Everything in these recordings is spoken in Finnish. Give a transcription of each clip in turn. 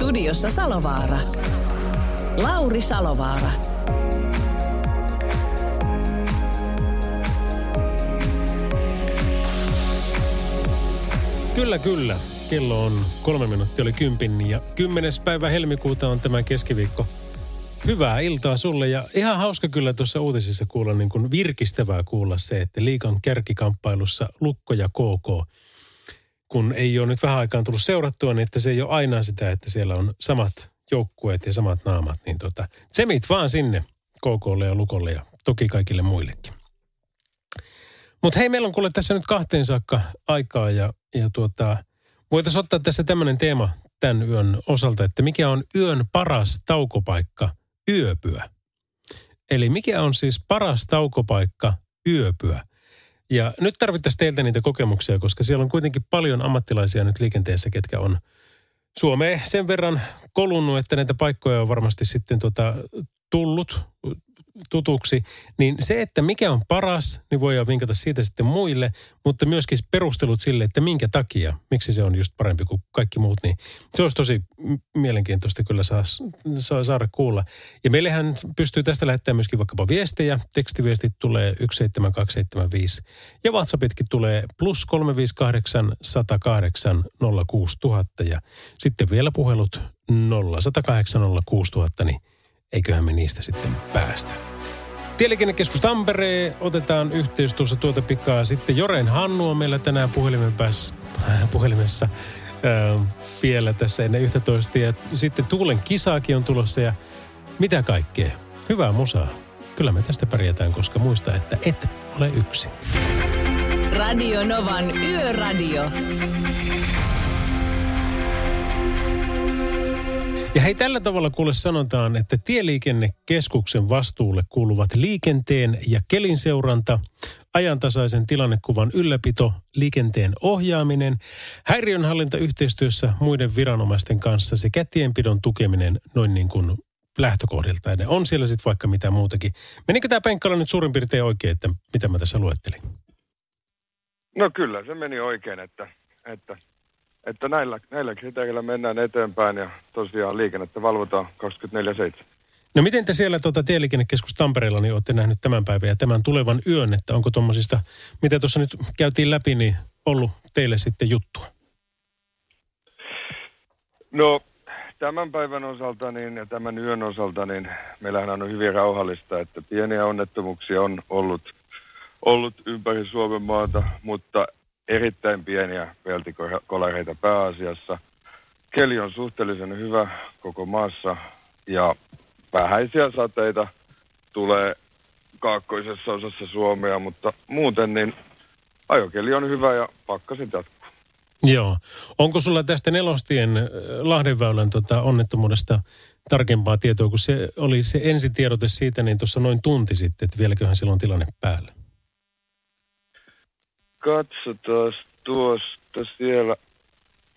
Studiossa Salovaara. Lauri Salovaara. Kyllä, kyllä. Kello on kolme minuuttia oli kympin ja kymmenes päivä helmikuuta on tämä keskiviikko. Hyvää iltaa sulle ja ihan hauska kyllä tuossa uutisissa kuulla niin kuin virkistävää kuulla se, että liikan kärkikamppailussa Lukko ja KK, kun ei ole nyt vähän aikaan tullut seurattua, niin että se ei ole aina sitä, että siellä on samat joukkueet ja samat naamat, niin tota, tsemit vaan sinne KKlle ja Lukolle ja toki kaikille muillekin. Mutta hei, meillä on kuule tässä nyt kahteen saakka aikaa ja, ja tuota, voitaisiin ottaa tässä tämmöinen teema tämän yön osalta, että mikä on yön paras taukopaikka yöpyä. Eli mikä on siis paras taukopaikka yöpyä. Ja nyt tarvittaisiin teiltä niitä kokemuksia, koska siellä on kuitenkin paljon ammattilaisia nyt liikenteessä, ketkä on Suomeen sen verran kolunnut, että näitä paikkoja on varmasti sitten tuota, tullut tutuksi, niin se, että mikä on paras, niin voidaan vinkata siitä sitten muille, mutta myöskin perustelut sille, että minkä takia, miksi se on just parempi kuin kaikki muut, niin se olisi tosi mielenkiintoista kyllä saa, saa, saada kuulla. Ja meillähän pystyy tästä lähettämään myöskin vaikkapa viestejä, tekstiviestit tulee 17275 ja WhatsAppitkin tulee plus 358 108 06000 ja sitten vielä puhelut 0108 06000, niin eiköhän me niistä sitten päästä. Tieliikennekeskus Tampere, otetaan yhteys tuossa tuota pikaa. Sitten Joren Hannu on meillä tänään puhelimen päässä, äh, puhelimessa äh, vielä tässä ennen 11. Ja sitten Tuulen kisaakin on tulossa ja mitä kaikkea. Hyvää musaa. Kyllä me tästä pärjätään, koska muista, että et ole yksi. Radio Novan Yöradio. Ja hei, tällä tavalla kuule sanotaan, että Tieliikennekeskuksen vastuulle kuuluvat liikenteen ja kelin seuranta, ajantasaisen tilannekuvan ylläpito, liikenteen ohjaaminen, häiriönhallinta yhteistyössä muiden viranomaisten kanssa sekä tienpidon tukeminen noin niin kuin lähtökohdilta. Ja on siellä sitten vaikka mitä muutakin. Menikö tämä Penkkala nyt suurin piirtein oikein, että mitä mä tässä luettelin? No kyllä, se meni oikein, että, että että näillä, näillä kriteereillä mennään eteenpäin ja tosiaan liikennettä valvotaan 24-7. No miten te siellä tuota Tieliikennekeskus Tampereella niin olette nähneet tämän päivän ja tämän tulevan yön, että onko tuommoisista, mitä tuossa nyt käytiin läpi, niin ollut teille sitten juttua? No tämän päivän osalta niin, ja tämän yön osalta, niin meillähän on hyvin rauhallista, että pieniä onnettomuuksia on ollut, ollut ympäri Suomen maata, mutta erittäin pieniä peltikolareita pääasiassa. Keli on suhteellisen hyvä koko maassa ja vähäisiä sateita tulee kaakkoisessa osassa Suomea, mutta muuten niin ajokeli on hyvä ja pakkasin jatkuu. Joo. Onko sulla tästä nelostien äh, Lahdenväylän tota, onnettomuudesta tarkempaa tietoa, kun se oli se ensitiedote siitä, niin tuossa noin tunti sitten, että vieläköhän silloin tilanne päällä? Katsotaan tuosta siellä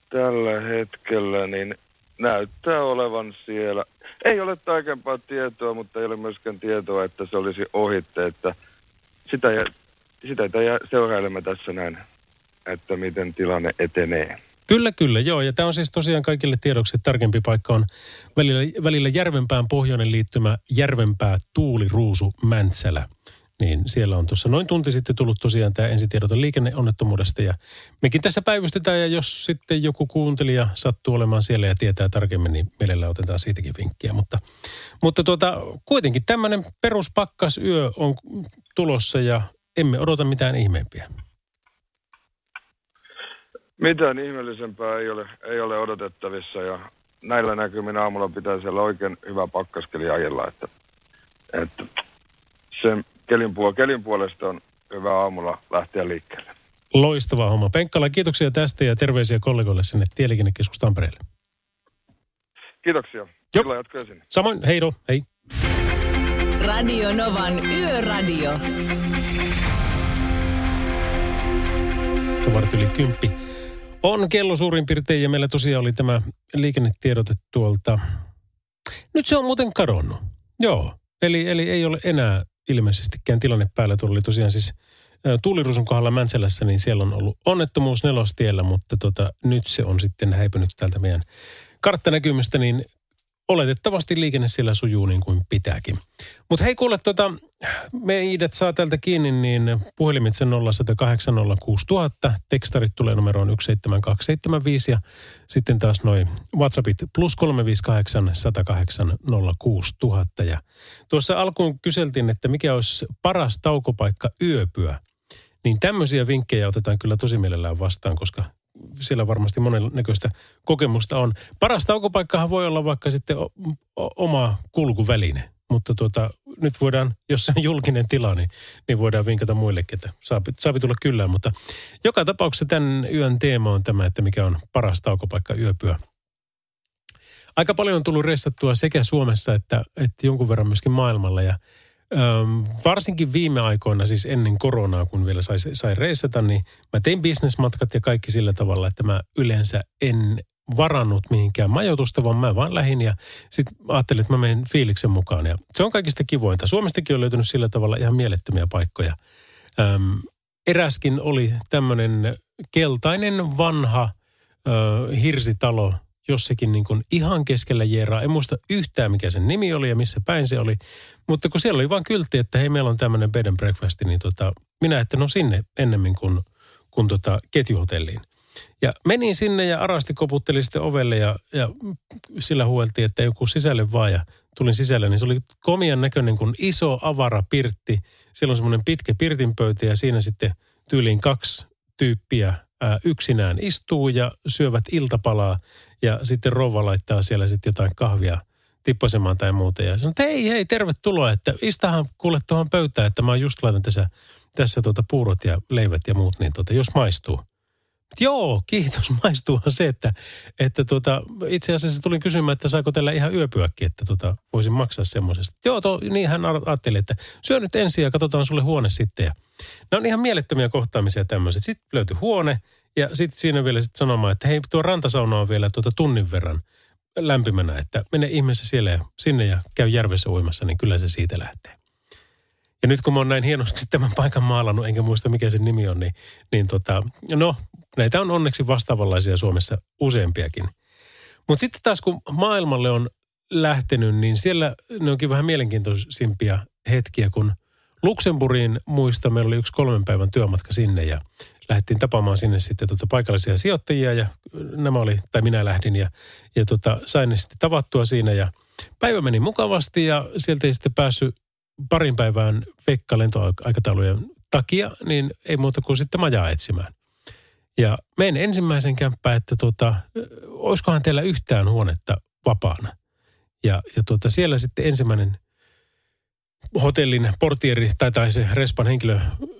tällä hetkellä, niin näyttää olevan siellä. Ei ole tarkempaa tietoa, mutta ei ole myöskään tietoa, että se olisi ohitte, että sitä, sitä seurailemme tässä näin, että miten tilanne etenee. Kyllä, kyllä, joo. Ja tämä on siis tosiaan kaikille tiedoksi, että tarkempi paikka on välillä, välillä Järvenpään pohjoinen liittymä Järvenpää Tuuli Ruusu Mäntsälä niin siellä on tuossa noin tunti sitten tullut tosiaan tämä ensitiedoton liikenneonnettomuudesta ja mekin tässä päivystetään ja jos sitten joku kuuntelija sattuu olemaan siellä ja tietää tarkemmin, niin mielellä otetaan siitäkin vinkkiä. Mutta, mutta tuota, kuitenkin tämmöinen peruspakkasyö on tulossa ja emme odota mitään ihmeempiä. Mitään ihmeellisempää ei ole, ei ole odotettavissa ja näillä näkymin aamulla pitäisi olla oikein hyvä pakkaskeli ajella, että, että se kelin, puol- kelin puolesta on hyvä aamulla lähteä liikkeelle. Loistava homma. Penkkala, kiitoksia tästä ja terveisiä kollegoille sinne Tieliikennekeskus Tampereelle. Kiitoksia. Jop. Kyllä jatkoja sinne. Samoin, heido, hei. Radio Novan Yöradio. Vartti yli kymppi. On kello suurin piirtein ja meillä tosiaan oli tämä liikennetiedote tuolta. Nyt se on muuten kadonnut. Joo, eli, eli ei ole enää ilmeisestikään tilanne päällä. Tuolla oli tosiaan siis Tuulirusun kohdalla Mäntsälässä, niin siellä on ollut onnettomuus nelostiellä, mutta tota, nyt se on sitten häipynyt täältä meidän karttanäkymistä, niin oletettavasti liikenne siellä sujuu niin kuin pitääkin. Mutta hei kuule, tota, me Iidet saa täältä kiinni, niin puhelimitse 0806000, tekstarit tulee numeroon 17275 ja sitten taas noin WhatsAppit plus 358 108 06000. Ja tuossa alkuun kyseltiin, että mikä olisi paras taukopaikka yöpyä. Niin tämmöisiä vinkkejä otetaan kyllä tosi mielellään vastaan, koska siellä varmasti monennäköistä kokemusta on. Paras taukopaikkahan voi olla vaikka sitten o- o- oma kulkuväline. Mutta tuota, nyt voidaan, jos se on julkinen tila, niin, niin voidaan vinkata muillekin, että saapi, saapi tulla kyllä. Mutta joka tapauksessa tämän yön teema on tämä, että mikä on paras taukopaikka yöpyä. Aika paljon on tullut reissattua sekä Suomessa että, että jonkun verran myöskin maailmalla. Ja Öm, varsinkin viime aikoina, siis ennen koronaa, kun vielä sai, sai reissata, niin mä tein bisnesmatkat ja kaikki sillä tavalla, että mä yleensä en varannut mihinkään majoitusta, vaan mä vaan lähin ja sitten ajattelin, että mä menen fiiliksen mukaan. Ja se on kaikista kivointa. Suomestakin on löytynyt sillä tavalla ihan mielettömiä paikkoja. Öm, eräskin oli tämmöinen keltainen vanha ö, hirsitalo jossakin niin kuin ihan keskellä Jeeraa. En muista yhtään, mikä sen nimi oli ja missä päin se oli. Mutta kun siellä oli vain kyltti, että hei, meillä on tämmöinen bed and breakfast, niin tota, minä että no sinne ennemmin kuin, kuin tota ketjuhotelliin. Ja menin sinne ja arasti koputteli sitten ovelle ja, ja sillä hueltiin, että joku sisälle vaan ja tulin sisälle, niin se oli komian näköinen kuin iso avara pirtti. Siellä on semmoinen pitkä pirtinpöytä ja siinä sitten tyyliin kaksi tyyppiä ää, yksinään istuu ja syövät iltapalaa ja sitten rouva laittaa siellä sitten jotain kahvia tippasemaan tai muuta. Ja sanoo, että hei, hei, tervetuloa, että istahan kuule tuohon pöytään, että mä just laitan tässä, tässä tuota puurot ja leivät ja muut, niin tuota, jos maistuu. Joo, kiitos. Maistuuhan se, että, että tuota, itse asiassa tulin kysymään, että saako tällä ihan yöpyäkin, että tuota, voisin maksaa semmoisesta. Joo, to, niin hän ajatteli, että syö nyt ensin ja katsotaan sulle huone sitten. Ja ne on ihan mielettömiä kohtaamisia tämmöiset. Sitten löytyi huone ja sitten siinä vielä sit sanomaan, että hei, tuo rantasauna on vielä tuota tunnin verran lämpimänä, että mene ihmeessä siellä ja sinne ja käy järvessä uimassa, niin kyllä se siitä lähtee. Ja nyt kun mä oon näin hienosti tämän paikan maalannut, enkä muista mikä sen nimi on, niin, niin tota, no, näitä on onneksi vastaavanlaisia Suomessa useampiakin. Mutta sitten taas kun maailmalle on lähtenyt, niin siellä ne onkin vähän mielenkiintoisimpia hetkiä, kun Luxemburgiin muista, meillä oli yksi kolmen päivän työmatka sinne ja lähdettiin tapaamaan sinne sitten tota paikallisia sijoittajia ja nämä oli, tai minä lähdin ja, ja tota, sain ne sitten tavattua siinä ja päivä meni mukavasti ja sieltä ei sitten päässyt parin päivään Pekka lentoaikataulujen takia, niin ei muuta kuin sitten majaa etsimään. Ja menen ensimmäisen kämppään, että tota, olisikohan teillä yhtään huonetta vapaana. Ja, ja tota, siellä sitten ensimmäinen hotellin portieri tai, tai se respan henkilö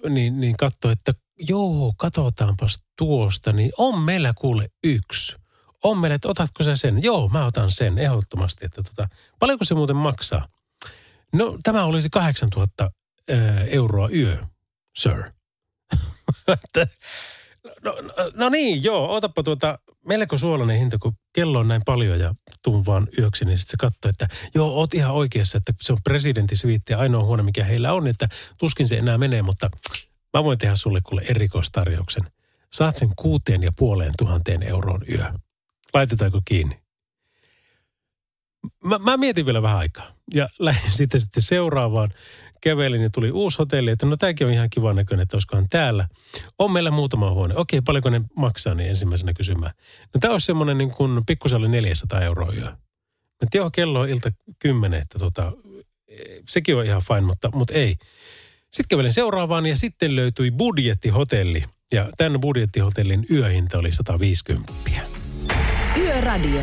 niin, niin katsoi, että joo, katsotaanpas tuosta, niin on meillä kuule yksi. On meillä, että otatko sä sen? Joo, mä otan sen ehdottomasti. Että tota, paljonko se muuten maksaa? No tämä olisi 8000 euroa yö, sir. no, no, no niin, joo, otappa tuota, melko suolainen hinta, kun kello on näin paljon ja tuun vaan yöksi, niin sitten se katsoo, että joo, oot ihan oikeassa, että se on presidentisviitti ja ainoa huone, mikä heillä on, että tuskin se enää menee, mutta mä voin tehdä sulle kuule erikoistarjouksen. Saat sen kuuteen ja puoleen tuhanteen euroon yö. Laitetaanko kiinni? Mä, mä mietin vielä vähän aikaa ja lähdin sitten, sitten seuraavaan kävelin ja tuli uusi hotelli, että no tämäkin on ihan kiva näköinen, että olisikohan täällä. On meillä muutama huone. Okei, paljonko ne maksaa, niin ensimmäisenä kysymään. No tämä olisi semmoinen niin kuin pikkusalli 400 euroa yö. Mä joo, kello on ilta 10, että tota, sekin on ihan fine, mutta, mutta ei. Sitten kävelin seuraavaan ja sitten löytyi budjettihotelli. Ja tämän budjettihotellin yöhinta oli 150. Yöradio.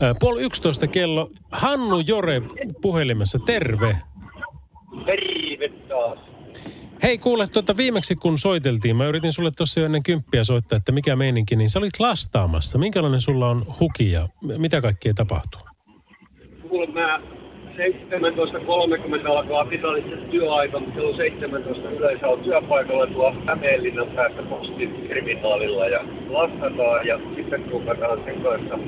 Ää, Puoli yksitoista kello. Hannu Jore puhelimessa, terve. Terve taas. Hei kuule, tuota, viimeksi kun soiteltiin, mä yritin sulle tuossa jo ennen kymppiä soittaa, että mikä meininki, niin sä olit lastaamassa. Minkälainen sulla on huki ja mitä kaikkea tapahtuu? Kuule, mä 17.30 alkaa virallisesti työaika, mutta kello 17 yleensä on työpaikalla tuo Hämeenlinnan päästä postin terminaalilla ja lastataan ja sitten ruukataan sen kanssa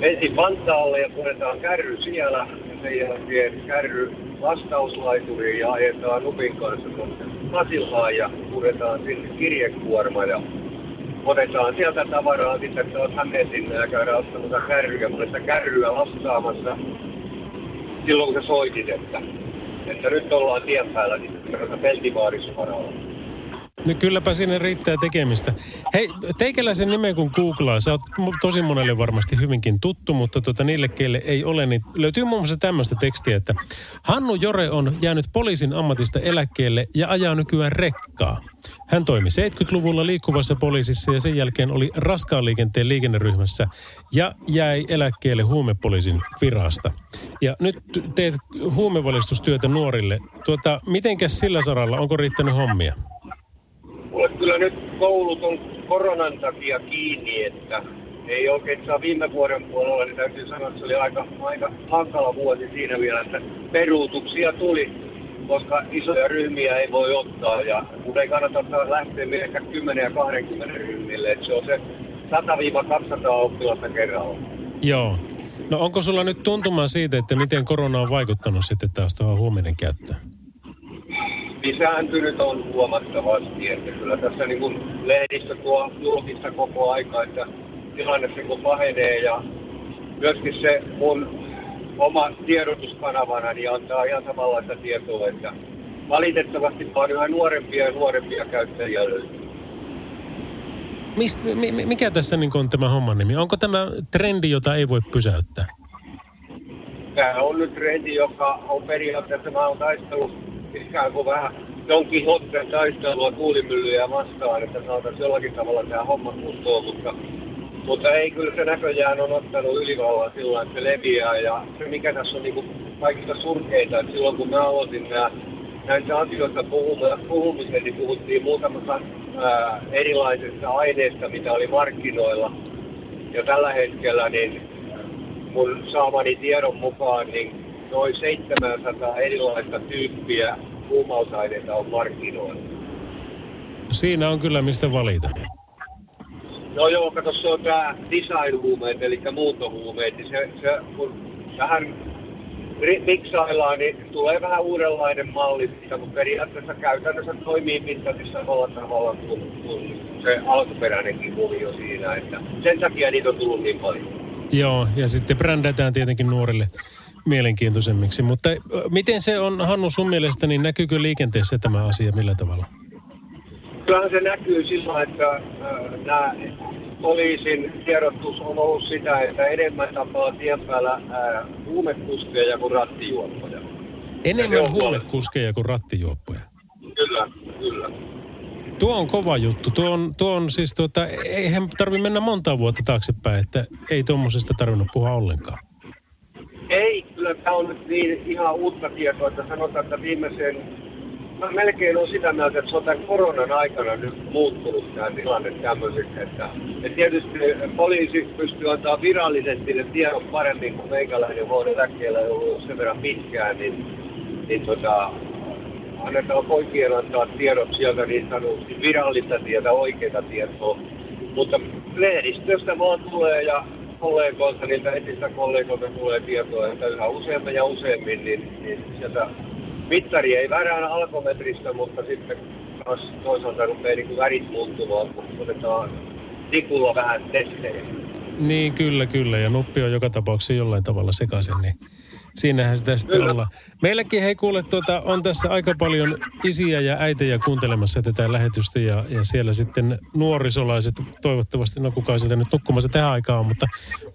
ensin Vantaalle ja puretaan kärry siellä ja sen jälkeen kärry vastauslaituriin ja ajetaan Nupin kanssa tuonne Pasilaan ja puretaan sinne kirjekuorma ja otetaan sieltä tavaraa sitten taas Hämeenlinna ja käydään ottamassa kärryä. Sitä kärryä lastaamassa silloin kun sä soitit, että, että nyt ollaan tien päällä, niin peltivaarissa varalla. No kylläpä sinne riittää tekemistä. Hei, teikäläisen nimen kun googlaa, sä oot tosi monelle varmasti hyvinkin tuttu, mutta tuota, niille, keille ei ole, niin löytyy muun muassa tämmöistä tekstiä, että Hannu Jore on jäänyt poliisin ammatista eläkkeelle ja ajaa nykyään rekkaa. Hän toimi 70-luvulla liikkuvassa poliisissa ja sen jälkeen oli raskaan liikenteen liikenneryhmässä ja jäi eläkkeelle huumepoliisin virasta. Ja nyt teet huumevalistustyötä nuorille. Tuota, mitenkäs sillä saralla, onko riittänyt hommia? Mulle kyllä nyt koulut on koronan takia kiinni, että ei oikein saa viime vuoden puolella, niin täytyy sanoa, että se oli aika, aika hankala vuosi siinä vielä, että peruutuksia tuli, koska isoja ryhmiä ei voi ottaa ja kun ei kannata lähteä millekään 10 ja 20 ryhmille, että se on se 100-200 oppilasta kerralla. Joo. No onko sulla nyt tuntumaa siitä, että miten korona on vaikuttanut sitten taas tuohon huumeiden käyttöön? Lisääntynyt on huomattavasti, että kyllä tässä niin kuin lehdistö tuo julkista koko aika, että tilanne se kun pahenee ja myöskin se mun oma tiedotuskanavana niin antaa ihan samanlaista tietoa, että valitettavasti vaan yhä nuorempia ja nuorempia käyttäjiä löytyy. Mist, mikä tässä niin on tämä homman nimi? Onko tämä trendi, jota ei voi pysäyttää? Tämä on nyt trendi, joka on periaatteessa, mä oon taistellut ikään kuin vähän jonkin hotten taistelua tuulimyllyjä vastaan, että saataisiin jollakin tavalla tämä homma kuntoon, mutta, mutta ei kyllä se näköjään on ottanut ylivallan sillä että se leviää ja se mikä tässä on niin kuin kaikista surkeita, että silloin kun mä aloitin nämä näistä asioista puhumisen, niin puhuttiin muutamasta ää, erilaisesta aineesta, mitä oli markkinoilla. Ja tällä hetkellä niin mun saamani tiedon mukaan niin noin 700 erilaista tyyppiä huumausaineita on markkinoilla. Siinä on kyllä mistä valita. No joo, kato, se on tämä design-huumeet, eli muuntohuumeet, niin se, se kun vähän miksaillaan, niin tulee vähän uudenlainen malli siitä, mutta periaatteessa käytännössä toimii pitkälti samalla tavalla kuin, kuin se alkuperäinenkin kuvio siinä, että sen takia niitä on tullut niin paljon. Joo, ja sitten brändätään tietenkin nuorille mielenkiintoisemmiksi. Mutta miten se on, Hannu, sun mielestä, niin näkyykö liikenteessä tämä asia millä tavalla? Kyllähän se näkyy sillä, että äh, nämä poliisin tiedotus on ollut sitä, että enemmän tapaa tien päällä äh, huumekuskeja kuin rattijuoppoja. Enemmän huumekuskeja kuin rattijuoppoja? Kyllä, kyllä. Tuo on kova juttu. Tuo on, tuo on siis, tuota, eihän tarvi mennä monta vuotta taaksepäin, että ei tuommoisesta tarvinnut puhua ollenkaan. Ei, kyllä tämä on nyt niin ihan uutta tietoa, että sanotaan, että viimeisen Mä melkein on sitä mieltä, että se on tämän koronan aikana nyt muuttunut tämä tilanne tämmöiseksi, että, että tietysti poliisi pystyy antaa virallisesti ne tiedot paremmin kuin meikäläinen vuoden eläkkeellä ollut sen verran pitkään, niin, niin tota, annetaan poikien antaa tiedot sieltä niin sanotusti virallista tietoa, oikeita tietoa. Mutta lehdistöstä vaan tulee ja kollegoilta, niiltä etistä kollegoilta tulee tietoa, että yhä useammin ja useammin, niin, niin sieltä mittari ei värään alkometristä, mutta sitten taas toisaalta rupeaa niin värit muuttumaan, kun otetaan tikulla vähän testejä. Niin, kyllä, kyllä. Ja nuppi on joka tapauksessa jollain tavalla sekaisin, niin siinähän sitä sitten Kyllä. ollaan. Meilläkin, hei kuule, tuota, on tässä aika paljon isiä ja äitejä kuuntelemassa tätä lähetystä ja, ja siellä sitten nuorisolaiset, toivottavasti, no kukaan sieltä nyt nukkumassa tähän aikaan, mutta,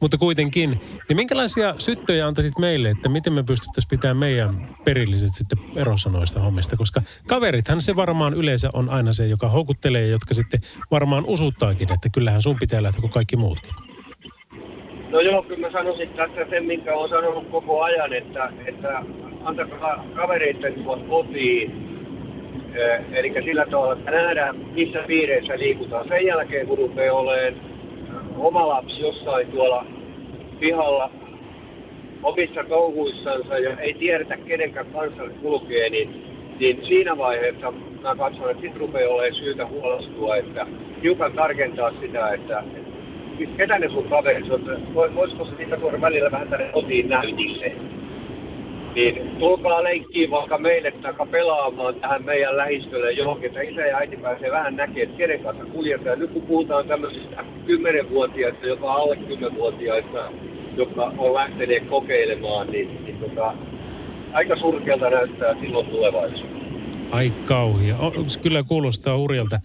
mutta kuitenkin. Niin minkälaisia syttöjä antaisit meille, että miten me pystyttäisiin pitämään meidän perilliset sitten erossa noista hommista, koska kaverithan se varmaan yleensä on aina se, joka houkuttelee, jotka sitten varmaan usuttaakin, että kyllähän sun pitää lähteä kuin kaikki muutkin. No joo, kyllä mä sanoisin tässä sen, minkä olen sanonut koko ajan, että, että antakaa kavereiden tulla kotiin. Eh, Eli sillä tavalla, että nähdään, missä piireissä liikutaan. Sen jälkeen, kun rupeaa olemaan oma lapsi jossain tuolla pihalla omissa touhuissansa ja ei tiedetä kenenkään kanssa kulkee, niin, niin siinä vaiheessa mä katson, että sitten rupeaa olemaan syytä huolestua, että hiukan tarkentaa sitä, että ketä ne sun kaverit on, Voi- voisiko se niitä tuoda välillä vähän tänne kotiin näytille. Niin tulkaa leikkiin vaikka meille taikka pelaamaan tähän meidän lähistölle johonkin, että isä ja äiti pääsee vähän näkemään, että kenen kanssa kuljetaan. Nyt kun puhutaan tämmöisistä 10-vuotiaista, jopa alle 10-vuotiaista, jotka on lähteneet kokeilemaan, niin, niin tota, aika surkealta näyttää silloin tulevaisuus. Ai kauhia. O, kyllä kuulostaa hurjalta.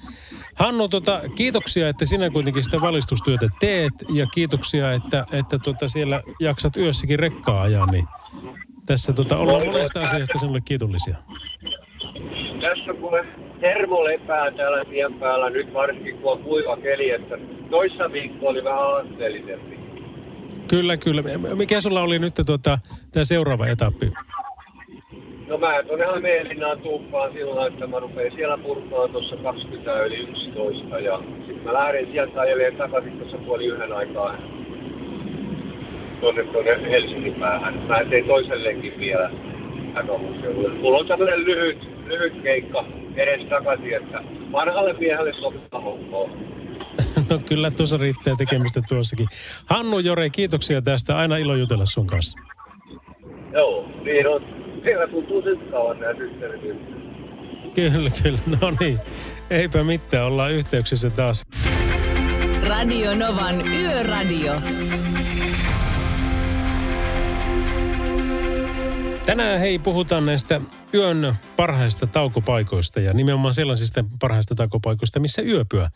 Hannu, tota, kiitoksia, että sinä kuitenkin sitä valistustyötä teet ja kiitoksia, että, että tota siellä jaksat yössäkin rekkaa ajaa. Niin tässä tota, ollaan monesta asiasta sinulle kiitollisia. Tässä kun hermo lepää täällä tien päällä, nyt varsinkin kun on kuiva keli, että toissa viikko oli vähän haasteellisempi. Kyllä, kyllä. Mikä sulla oli nyt tota, tämä seuraava etappi? No mä tuonne Hämeenlinnaan tuuppaan silloin, että mä rupean siellä purkaan tuossa 20 yli 11 ja sitten mä lähden sieltä ajelemaan takaisin tuossa puoli yhden aikaa tuonne, tuonne Helsingin päähän. Mä tein toisen lenkin vielä takamuseolle. Mulla on tämmönen lyhyt, lyhyt keikka edes takaisin, että vanhalle miehelle sopii hommaa. No kyllä tuossa riittää tekemistä tuossakin. Hannu Jore, kiitoksia tästä. Aina ilo jutella sun kanssa. Joo, niin on. Siellä tuntuu sykkaavan nämä systeemit. Kyllä, kyllä. No niin. Eipä mitään. Ollaan yhteyksissä taas. Radio Novan Yöradio. Tänään hei puhutaan näistä yön parhaista taukopaikoista ja nimenomaan sellaisista parhaista taukopaikoista, missä yöpyä.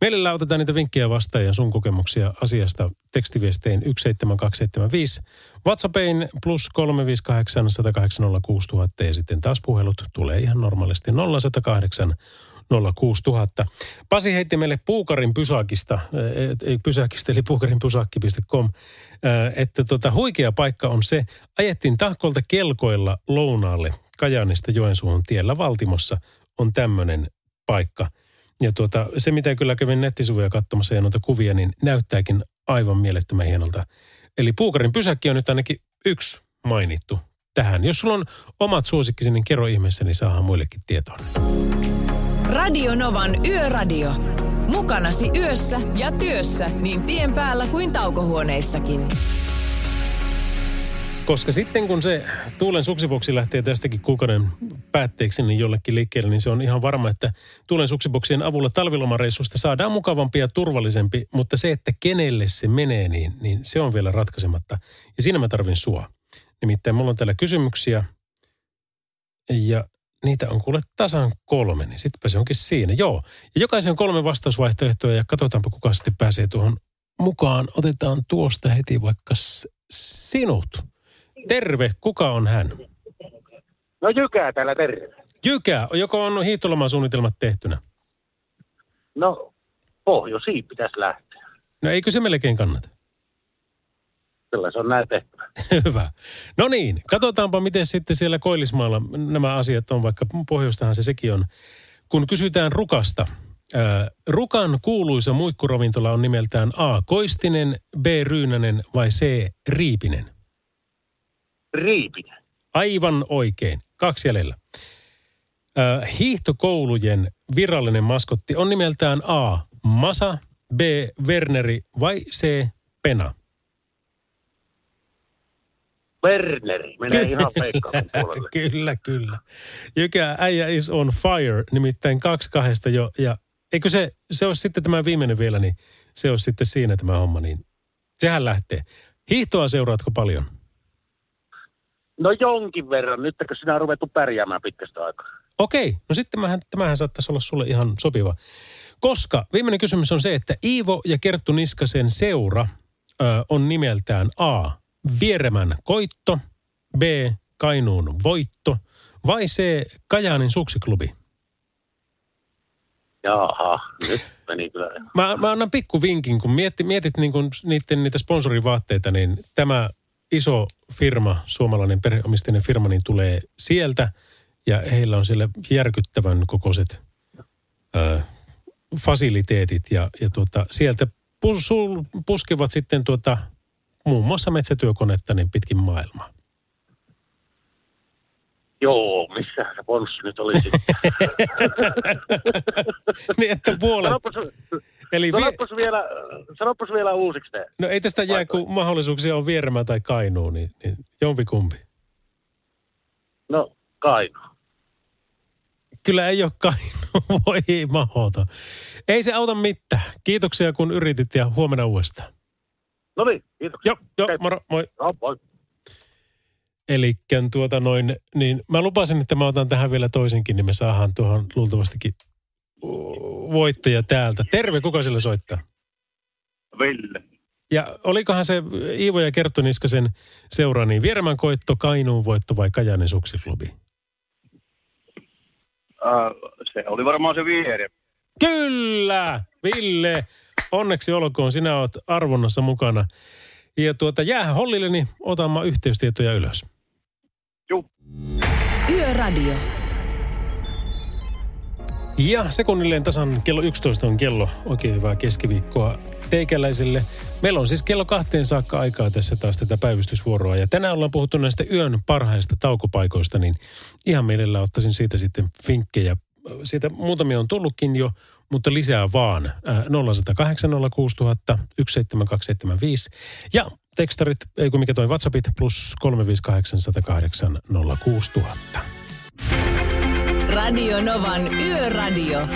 Meillä otetaan niitä vinkkejä vastaan ja sun kokemuksia asiasta tekstiviestein 17275. WhatsAppein plus 358 108 6000 ja sitten taas puhelut tulee ihan normaalisti 0108 06000. Pasi heitti meille Puukarin pysäkistä, ei pysäkistä, eli puukarinpysakki.com, että tota, huikea paikka on se, ajettiin tahkolta kelkoilla lounaalle Kajaanista Joensuun tiellä Valtimossa on tämmöinen paikka. Ja tuota, se, mitä kyllä kävin nettisivuja katsomassa ja noita kuvia, niin näyttääkin aivan mielettömän hienolta. Eli Puukarin pysäkki on nyt ainakin yksi mainittu tähän. Jos sulla on omat suosikkisi, niin kerro ihmeessä, niin saadaan muillekin tietoa. Radio Novan Yöradio. Mukanasi yössä ja työssä niin tien päällä kuin taukohuoneissakin. Koska sitten kun se tuulen suksiboksi lähtee tästäkin kuukauden päätteeksi niin jollekin liikkeelle, niin se on ihan varma, että tuulen suksiboksien avulla talvilomareissusta saadaan mukavampi ja turvallisempi, mutta se, että kenelle se menee, niin, niin se on vielä ratkaisematta. Ja siinä mä tarvin sua. Nimittäin mulla on täällä kysymyksiä ja niitä on kuule tasan kolme, niin sittenpä se onkin siinä. Joo, ja jokaisen on kolme vastausvaihtoehtoa ja katsotaanpa kuka sitten pääsee tuohon mukaan. Otetaan tuosta heti vaikka sinut. Terve, kuka on hän? No Jykää täällä terve. Jykä, joko on hiihtolomasuunnitelmat tehtynä? No pohjoisiin pitäisi lähteä. No eikö se melkein kannata? Kyllä se on näin tehtävä. Hyvä. No niin, katsotaanpa miten sitten siellä Koillismaalla nämä asiat on, vaikka pohjoistahan se sekin on. Kun kysytään rukasta, rukan kuuluisa muikkuravintola on nimeltään A. Koistinen, B. Ryynänen vai C. Riipinen? Riipinen. Aivan oikein. Kaksi jäljellä. Hiihtokoulujen virallinen maskotti on nimeltään A. Masa, B. Werneri vai C. Pena? Werneri. Menee ihan peikkaan puolelle. kyllä, kyllä. Jykä äijä is on fire, nimittäin kaksi kahdesta jo. Ja eikö se, se olisi sitten tämä viimeinen vielä, niin se olisi sitten siinä tämä homma. Niin sehän lähtee. Hiihtoa seuraatko paljon? No jonkin verran, nyt kun sinä on ruvettu pärjäämään pitkästä aikaa. Okei, no sitten tämähän, tämähän saattaisi olla sulle ihan sopiva. Koska viimeinen kysymys on se, että Iivo ja Kerttu Niskasen seura ö, on nimeltään A. Vieremän koitto, B. Kainuun voitto vai C. Kajaanin suksiklubi? Jaha, nyt meni kyllä. Mä, mä annan pikku vinkin, kun mietti, mietit niin kun niiden niitä sponsorivaatteita, niin tämä iso firma, suomalainen perheomisteinen firma, niin tulee sieltä. Ja heillä on siellä järkyttävän kokoiset ö, fasiliteetit ja, ja tuota, sieltä pus, puskevat sitten tuota, muun muassa metsätyökonetta niin pitkin maailmaa. Joo, missä se ponssi nyt olisi? niin että puolet. sanopas, Eli vie, sanopas, vielä, sanopas vielä uusiksi ne. no ei tästä jää, kun mahdollisuuksia on Vieremä tai Kainuu, niin, niin jompikumpi. No, Kainu. Kyllä ei ole Kainuu, voi mahota. Ei se auta mitään. Kiitoksia kun yritit ja huomenna uudestaan. No niin, kiitoksia. Joo, joo, moro, moi. No, moi. Eli tuota noin, niin mä lupasin, että mä otan tähän vielä toisenkin, niin me saadaan tuohon luultavastikin voittaja täältä. Terve, kuka sillä soittaa? Ville. Ja olikohan se Iivo ja Kerttu Niskasen seura, niin Vieremän koitto, Kainuun voitto vai Kajaanin suksiklubi? Uh, se oli varmaan se vieri. Kyllä, Ville. Onneksi olkoon, sinä oot arvonnassa mukana. Ja tuota, jää hollille, niin otamaan yhteystietoja ylös. Juu. Yöradio. Ja sekunnilleen tasan kello 11 on kello. Oikein hyvää keskiviikkoa teikäläisille. Meillä on siis kello kahteen saakka aikaa tässä taas tätä päivystysvuoroa. Ja tänään ollaan puhuttu näistä yön parhaista taukopaikoista, niin ihan mielellä ottaisin siitä sitten vinkkejä. Siitä muutamia on tullutkin jo, mutta lisää vaan. Äh, 0108 06000 17275. Ja tekstarit, ei kun mikä toi WhatsAppit, plus 358 108 06000. Radio Novan Yöradio.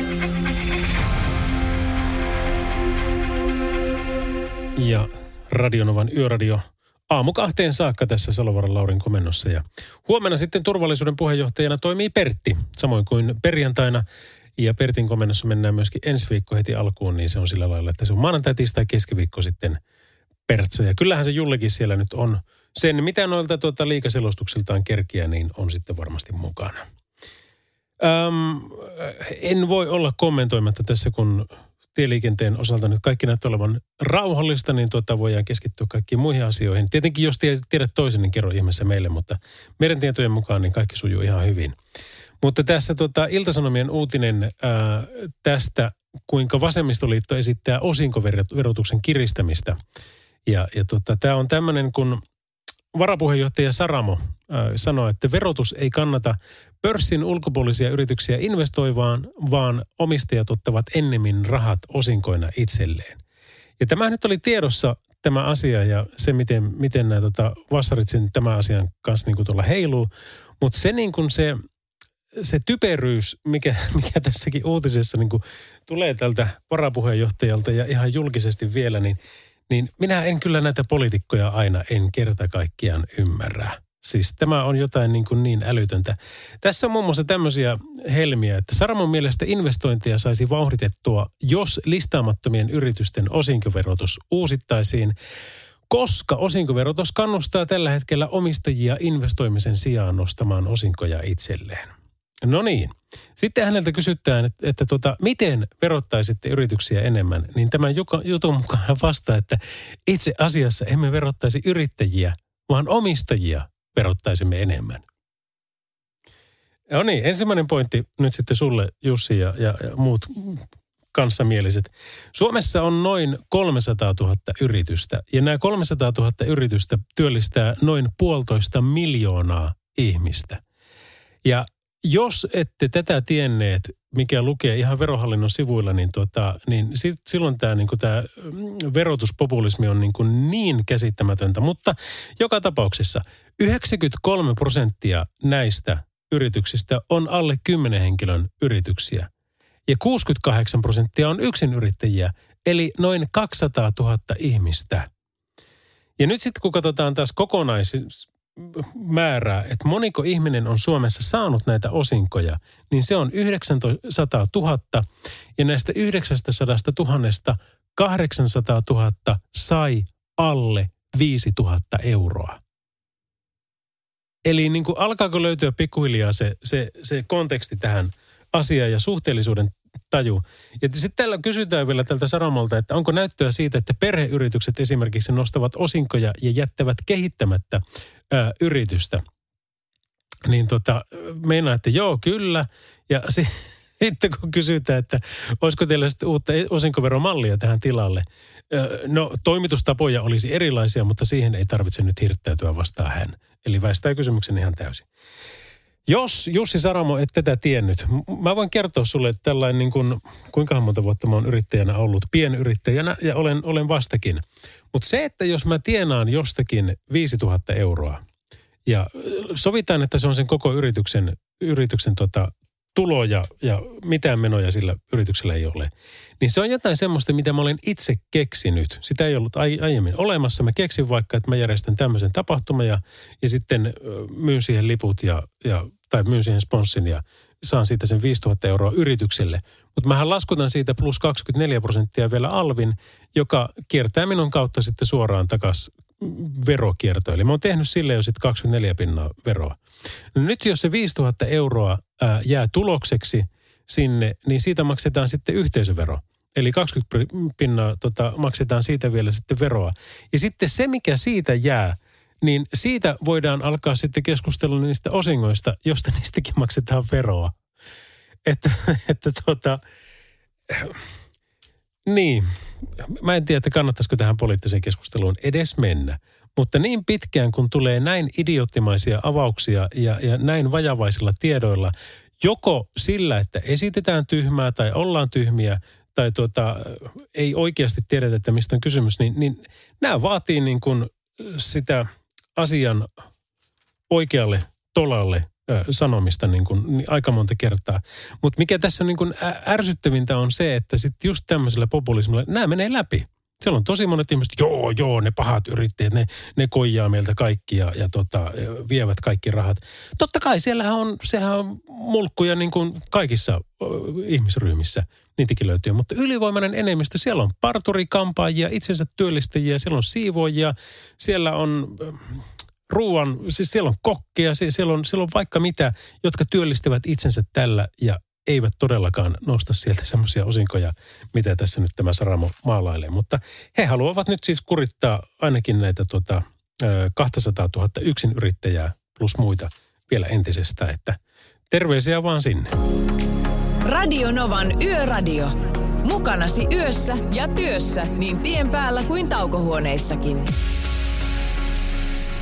ja Radionovan yöradio aamu kahteen saakka tässä Salovaran Laurin komennossa. Ja huomenna sitten turvallisuuden puheenjohtajana toimii Pertti, samoin kuin perjantaina. Ja Pertin komennossa mennään myöskin ensi viikko heti alkuun, niin se on sillä lailla, että se on maanantai, tiistai, keskiviikko sitten Pertsa. Ja kyllähän se Jullekin siellä nyt on. Sen, mitä noilta tuota liikaselostuksiltaan kerkiä, niin on sitten varmasti mukana. Öm, en voi olla kommentoimatta tässä, kun tieliikenteen osalta nyt kaikki näyttää olevan rauhallista, niin tuota voidaan keskittyä kaikkiin muihin asioihin. Tietenkin jos tie- tiedät toisen, niin kerro ihmeessä meille, mutta meidän tietojen mukaan niin kaikki sujuu ihan hyvin. Mutta tässä tota, Iltasanomien uutinen ää, tästä, kuinka vasemmistoliitto esittää osinkoverotuksen kiristämistä. Ja, ja tota, tämä on tämmöinen, kun varapuheenjohtaja Saramo äh, sanoi, että verotus ei kannata pörssin ulkopuolisia yrityksiä investoivaan, vaan omistajat ottavat ennemmin rahat osinkoina itselleen. Ja tämä nyt oli tiedossa tämä asia ja se, miten, miten nämä tota, vassarit sen tämän asian kanssa niin kuin tuolla heiluu. Mutta se niin kuin se, se typeryys, mikä, mikä tässäkin uutisessa niin kuin tulee tältä varapuheenjohtajalta ja ihan julkisesti vielä, niin niin minä en kyllä näitä poliitikkoja aina en kerta kaikkiaan ymmärrä. Siis tämä on jotain niin, kuin niin älytöntä. Tässä on muun muassa tämmöisiä helmiä, että Saramon mielestä investointeja saisi vauhditettua, jos listaamattomien yritysten osinkoverotus uusittaisiin, koska osinkoverotus kannustaa tällä hetkellä omistajia investoimisen sijaan nostamaan osinkoja itselleen. No niin. Sitten häneltä kysytään, että, että tota, miten verottaisitte yrityksiä enemmän, niin tämän jutun mukaan hän vastaa, että itse asiassa emme verottaisi yrittäjiä, vaan omistajia verottaisimme enemmän. No niin, ensimmäinen pointti nyt sitten sulle Jussi ja, ja, ja muut kanssamieliset. Suomessa on noin 300 000 yritystä ja nämä 300 000 yritystä työllistää noin puolitoista miljoonaa ihmistä. Ja jos ette tätä tienneet, mikä lukee ihan verohallinnon sivuilla, niin, tota, niin sit, silloin tämä niin tää verotuspopulismi on niin, niin käsittämätöntä. Mutta joka tapauksessa 93 prosenttia näistä yrityksistä on alle 10 henkilön yrityksiä. Ja 68 prosenttia on yksinyrittäjiä, eli noin 200 000 ihmistä. Ja nyt sitten kun katsotaan taas kokonais, määrää, että moniko ihminen on Suomessa saanut näitä osinkoja, niin se on 900 000 ja näistä 900 000 800 000 sai alle 5000 euroa. Eli niin kuin alkaako löytyä pikkuhiljaa se, se, se konteksti tähän asiaan ja suhteellisuuden taju. Ja sitten täällä kysytään vielä tältä Saramolta, että onko näyttöä siitä, että perheyritykset esimerkiksi nostavat osinkoja ja jättävät kehittämättä ää, yritystä. niin tota, meinaa, että joo, kyllä. Ja si- sitten kun kysytään, että olisiko teillä sitten uutta osinkoveromallia tähän tilalle. No toimitustapoja olisi erilaisia, mutta siihen ei tarvitse nyt hirttäytyä vastaan hän. Eli väistää kysymyksen ihan täysin. Jos Jussi Saramo et tätä tiennyt, mä voin kertoa sulle, että tällainen niin kuin, kuinka monta vuotta mä oon yrittäjänä ollut, pienyrittäjänä ja olen, olen vastakin. Mutta se, että jos mä tienaan jostakin 5000 euroa ja ö, sovitaan, että se on sen koko yrityksen, yrityksen tota, tuloja ja mitään menoja sillä yrityksellä ei ole, niin se on jotain semmoista, mitä mä olen itse keksinyt. Sitä ei ollut ai- aiemmin olemassa. Mä keksin vaikka, että mä järjestän tämmöisen tapahtuman ja, ja sitten ö, myyn siihen liput ja, ja, tai myyn siihen sponssin ja saan siitä sen 5000 euroa yritykselle. Mutta mähän laskutan siitä plus 24 prosenttia vielä alvin, joka kiertää minun kautta sitten suoraan takaisin verokiertoon. Eli mä oon tehnyt sille jo sitten 24 pinnaa veroa. No nyt jos se 5000 euroa ää, jää tulokseksi sinne, niin siitä maksetaan sitten yhteisövero. Eli 20 pri- pinnaa tota, maksetaan siitä vielä sitten veroa. Ja sitten se, mikä siitä jää, niin siitä voidaan alkaa sitten keskustella niistä osingoista, josta niistäkin maksetaan veroa. Että, että tota, niin, mä en tiedä, että kannattaisiko tähän poliittiseen keskusteluun edes mennä. Mutta niin pitkään, kun tulee näin idioottimaisia avauksia ja, ja näin vajavaisilla tiedoilla, joko sillä, että esitetään tyhmää tai ollaan tyhmiä, tai tuota, ei oikeasti tiedetä, että mistä on kysymys, niin, niin nämä vaatii niin kuin sitä asian oikealle tolalle sanomista niin kuin, niin aika monta kertaa. Mutta mikä tässä niin kuin ärsyttävintä on se, että sitten just tämmöisellä populismilla nämä menee läpi. Siellä on tosi monet ihmiset, joo, joo, ne pahat yrittäjät, ne, ne koijaa meiltä kaikki ja, ja tota, vievät kaikki rahat. Totta kai siellähän on, sehän on mulkkuja niin kuin kaikissa ihmisryhmissä, niitäkin löytyy. Mutta ylivoimainen enemmistö, siellä on parturikampaajia, itsensä työllistäjiä, siellä on siivoojia, siellä on ö, ruoan, siis siellä on kokkeja, sie- siellä on, siellä on vaikka mitä, jotka työllistävät itsensä tällä ja eivät todellakaan nosta sieltä semmoisia osinkoja, mitä tässä nyt tämä Saramo maalailee. Mutta he haluavat nyt siis kurittaa ainakin näitä ö, 200 000 yksinyrittäjää plus muita vielä entisestä, että terveisiä vaan sinne. Radio Novan Yöradio. Mukanasi yössä ja työssä niin tien päällä kuin taukohuoneissakin.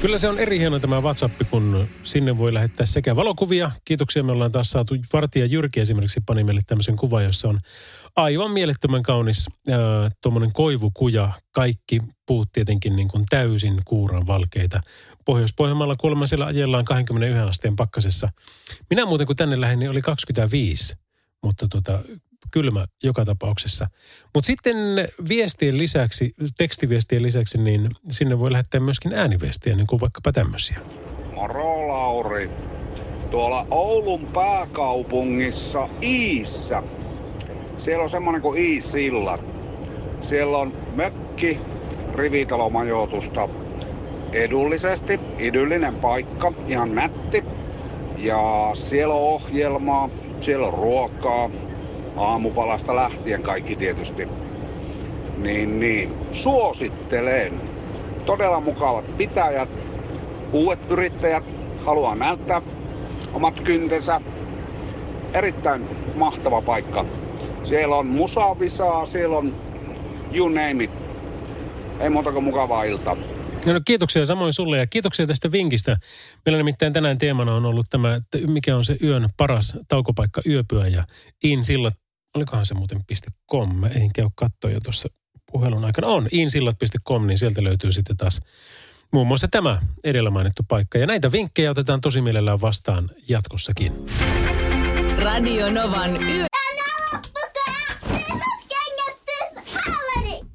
Kyllä se on eri hieno tämä WhatsApp, kun sinne voi lähettää sekä valokuvia. Kiitoksia, me ollaan taas saatu Vartija Jyrki esimerkiksi pani meille tämmöisen kuvan, jossa on aivan mielettömän kaunis äh, tuommoinen koivukuja. Kaikki puut tietenkin niin kuin täysin kuuran valkeita. Pohjois-Pohjanmaalla kuulemma siellä ajellaan 21 asteen pakkasessa. Minä muuten kun tänne lähdin, niin oli 25, mutta tota, kylmä joka tapauksessa. Mutta sitten viestien lisäksi, tekstiviestien lisäksi, niin sinne voi lähettää myöskin ääniviestiä, niin kuin vaikkapa tämmöisiä. Moro Lauri. Tuolla Oulun pääkaupungissa Iissä. Siellä on semmonen kuin Iisillat. Siellä on mökki, rivitalomajoitusta. Edullisesti, idyllinen paikka, ihan nätti. Ja siellä on ohjelmaa, siellä on ruokaa, aamupalasta lähtien kaikki tietysti. Niin, niin. Suosittelen. Todella mukavat pitäjät, uudet yrittäjät haluaa näyttää omat kyntensä. Erittäin mahtava paikka. Siellä on musavisaa, siellä on you name it. Ei muuta kuin mukavaa iltaa. No, no kiitoksia samoin sulle ja kiitoksia tästä vinkistä. Meillä nimittäin tänään teemana on ollut tämä, että mikä on se yön paras taukopaikka yöpyä ja insillat, olikohan se muuten .com, mä en käy katsoa jo tuossa puhelun aikana. On insillat.com, niin sieltä löytyy sitten taas muun muassa tämä edellä mainittu paikka. Ja näitä vinkkejä otetaan tosi mielellään vastaan jatkossakin. Radio Novan Yö...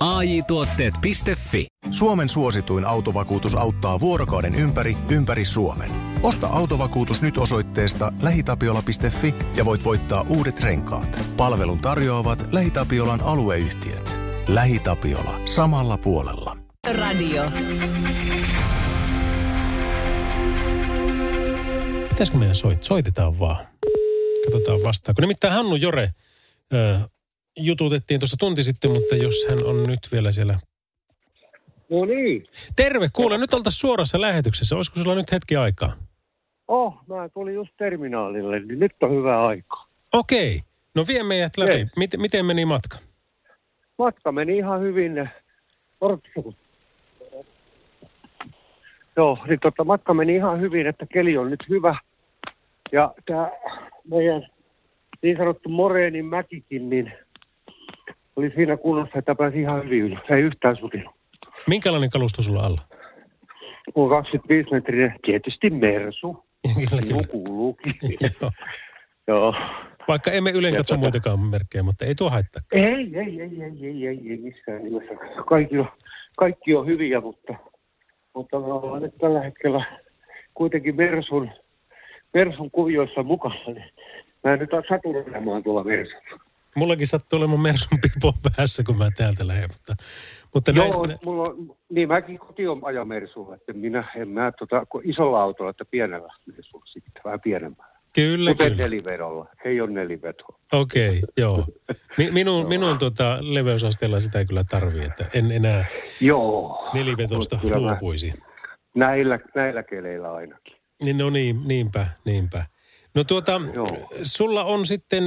AJ-tuotteet.fi. Suomen suosituin autovakuutus auttaa vuorokauden ympäri, ympäri Suomen. Osta autovakuutus nyt osoitteesta lähitapiola.fi ja voit voittaa uudet renkaat. Palvelun tarjoavat LähiTapiolan alueyhtiöt. LähiTapiola. Samalla puolella. Radio. Pitäisikö meidän soit? Soitetaan vaan. Katsotaan vastaako. Nimittäin Hannu Jore ö, jututettiin tuossa tunti sitten, mutta jos hän on nyt vielä siellä. No niin. Terve, kuule, nyt oltaisiin suorassa lähetyksessä. Olisiko sulla nyt hetki aikaa? Oh, mä tulin just terminaalille, niin nyt on hyvä aika. Okei, no vie meidät läpi. Yes. Miten, miten meni matka? Matka meni ihan hyvin. Joo, niin tota, matka meni ihan hyvin, että keli on nyt hyvä. Ja tämä meidän niin sanottu Moreenin mäkikin, niin oli siinä kunnossa, että pääsi ihan hyvin ylös. Ei yhtään sutinut. Minkälainen kalusto sulla alla? On 25 metrinen, tietysti Mersu. Kyllä, kyllä. kuuluukin. Joo. Joo. Vaikka emme ylen Ja katso tota- muitakaan merkkejä, mutta ei tuo haittaa. Ei, ei, ei, ei, ei, ei, ei missään nimessä. Kaikki on, kaikki on hyviä, mutta, mutta me ollaan nyt tällä hetkellä kuitenkin Mersun, Mersun kuvioissa mukana. Niin mä en nyt ole saturoimaan tuolla Mersulla. Mullakin sattuu olemaan Mersun pipo päässä, kun mä täältä lähden, mutta, mutta näin, Joo, mulla on, niin mäkin kotiin aja Mersulla, että minä en mä tota, isolla autolla, että pienellä Mersulla sitten, vähän pienemmällä. kyllä, Kuten kyllä. nelivedolla, ei ole nelivetoa. Okei, joo. Mi- minun, minun tota, leveysasteella sitä kyllä tarvii, että en enää Joo. nelivetosta mä- luopuisi. Näillä, näillä keleillä ainakin. Niin, no niin, niinpä, niinpä. No tuota, Joo. sulla on sitten,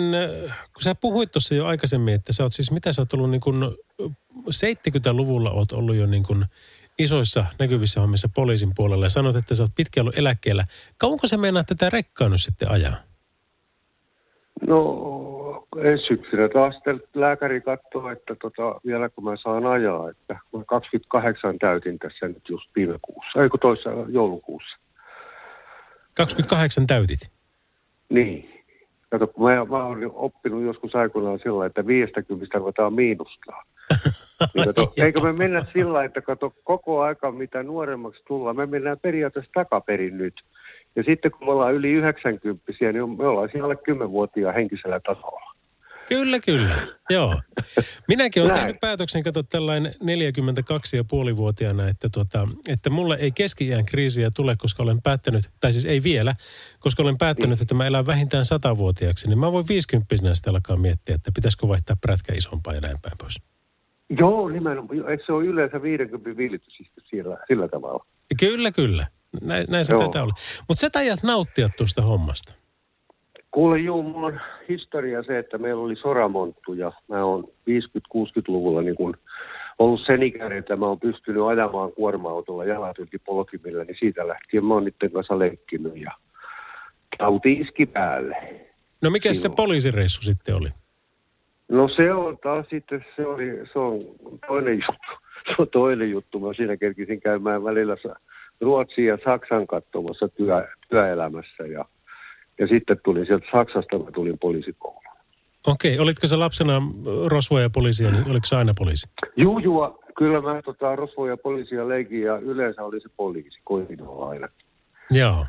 kun sä puhuit tuossa jo aikaisemmin, että sä oot siis, mitä sä oot ollut niin kuin, 70-luvulla oot ollut jo niin kuin isoissa näkyvissä hommissa poliisin puolella ja sanot, että sä oot pitkään ollut eläkkeellä. Kauanko sä meinaat tätä rekkaa nyt sitten ajaa? No ensi syksynä taas lääkäri katsoo, että tota, vielä kun mä saan ajaa, että mä 28 täytin tässä nyt just viime kuussa, ei kun toissa joulukuussa. 28 täytit. Niin. Kato, kun mä, mä oon oppinut joskus aikoinaan sillä, että 50 ruvetaan miinustaa. Niin kato, eikö me mennä sillä, että kato, koko aika mitä nuoremmaksi tullaan, me mennään periaatteessa takaperin nyt. Ja sitten kun me ollaan yli 90 niin me ollaan siellä alle 10-vuotiaan henkisellä tasolla. Kyllä, kyllä. Joo. Minäkin olen tehnyt päätöksen, kato tällainen 42,5-vuotiaana, että, tuota, että mulle ei keski kriisiä tule, koska olen päättänyt, tai siis ei vielä, koska olen päättänyt, että mä elän vähintään 100-vuotiaaksi, niin mä voin 50 sitten alkaa miettiä, että pitäisikö vaihtaa prätkä isompaa ja näin päin pois. Joo, nimenomaan. Eikö se ole yleensä 50 villitys sillä, sillä tavalla? Kyllä, kyllä. Näin, näin se taitaa olla. Mutta sä tajat nauttia tuosta hommasta. Kuule, juu, mulla on historia se, että meillä oli soramonttu ja mä oon 50-60-luvulla niin kun ollut sen ikäinen, että mä oon pystynyt ajamaan kuorma-autolla jalat yli polkimilla, niin siitä lähtien mä oon niiden kanssa leikkinyt ja tauti iski päälle. No mikä se poliisireissu sitten oli? No se on taas sitten, se, oli, se on toinen juttu. Se on toinen juttu. Mä siinä kerkisin käymään välillä Ruotsin ja Saksan katsomassa työ, työelämässä ja, ja sitten tulin sieltä Saksasta, mä tulin poliisikouluun. Okei, olitko sä lapsena rosvoja ja poliisia, niin oliko se aina poliisi? Juu, juu, kyllä mä tota, rosvoja poliisia leikin ja yleensä oli se poliisi, koitin olla aina, Joo.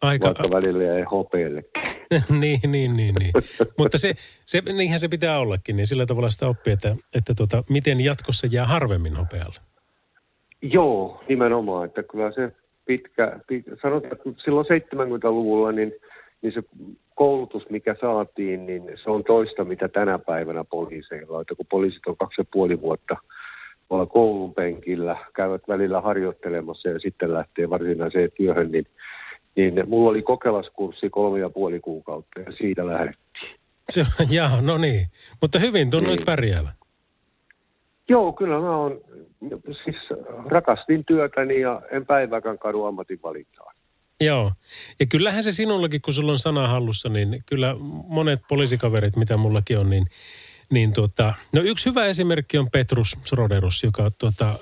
Aika, vaikka välillä jäi hopeelle. niin, niin, niin, niin. Mutta se, se, niinhän se pitää ollakin, niin sillä tavalla sitä oppii, että, että tota, miten jatkossa jää harvemmin hopealle. Joo, nimenomaan, että kyllä se pitkä, pitkä sanotaan, että silloin 70-luvulla niin, niin se koulutus, mikä saatiin, niin se on toista, mitä tänä päivänä poliiseilla on. Että kun poliisit on kaksi ja puoli vuotta tuolla koulun penkillä, käyvät välillä harjoittelemassa ja sitten lähtee varsinaiseen työhön, niin, niin mulla oli kokelaskurssi kolme ja puoli kuukautta ja siitä lähdettiin. Se, jaa, no niin. Mutta hyvin tunnuit Niin. pärjäävä. Joo, kyllä mä oon, siis rakastin työtäni ja en päivääkään kadu ammatinvalintaa. Joo. Ja kyllähän se sinullakin, kun sulla on sana hallussa, niin kyllä monet poliisikaverit, mitä mullakin on, niin, niin tuota, no yksi hyvä esimerkki on Petrus Sroderus, joka tuota,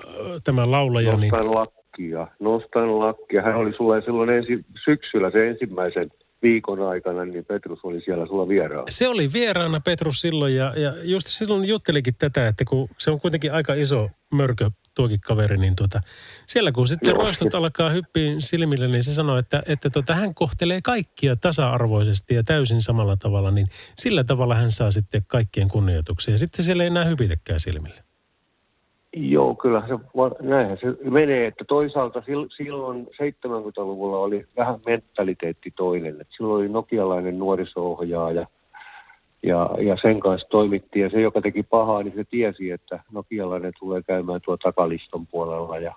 tämä laulaja, niin Nostan lakkia, nostan lakkia. Hän oli sulle silloin ensi, syksyllä se ensimmäisen viikon aikana, niin Petrus oli siellä sulla vieraana. Se oli vieraana Petrus silloin ja, ja just silloin juttelikin tätä, että kun se on kuitenkin aika iso mörkö tuokin kaveri, niin tuota, siellä kun sitten Joo. roistot alkaa hyppiä silmille, niin se sanoo, että, että tuota, hän kohtelee kaikkia tasa-arvoisesti ja täysin samalla tavalla, niin sillä tavalla hän saa sitten kaikkien kunnioituksia. Ja sitten siellä ei enää hypitäkään silmille. Joo, kyllä se, näinhän se menee, että toisaalta sil- silloin 70-luvulla oli vähän mentaliteetti toinen, että silloin oli nokialainen nuoriso-ohjaaja ja, ja sen kanssa toimittiin ja se, joka teki pahaa, niin se tiesi, että nokialainen tulee käymään tuo takaliston puolella ja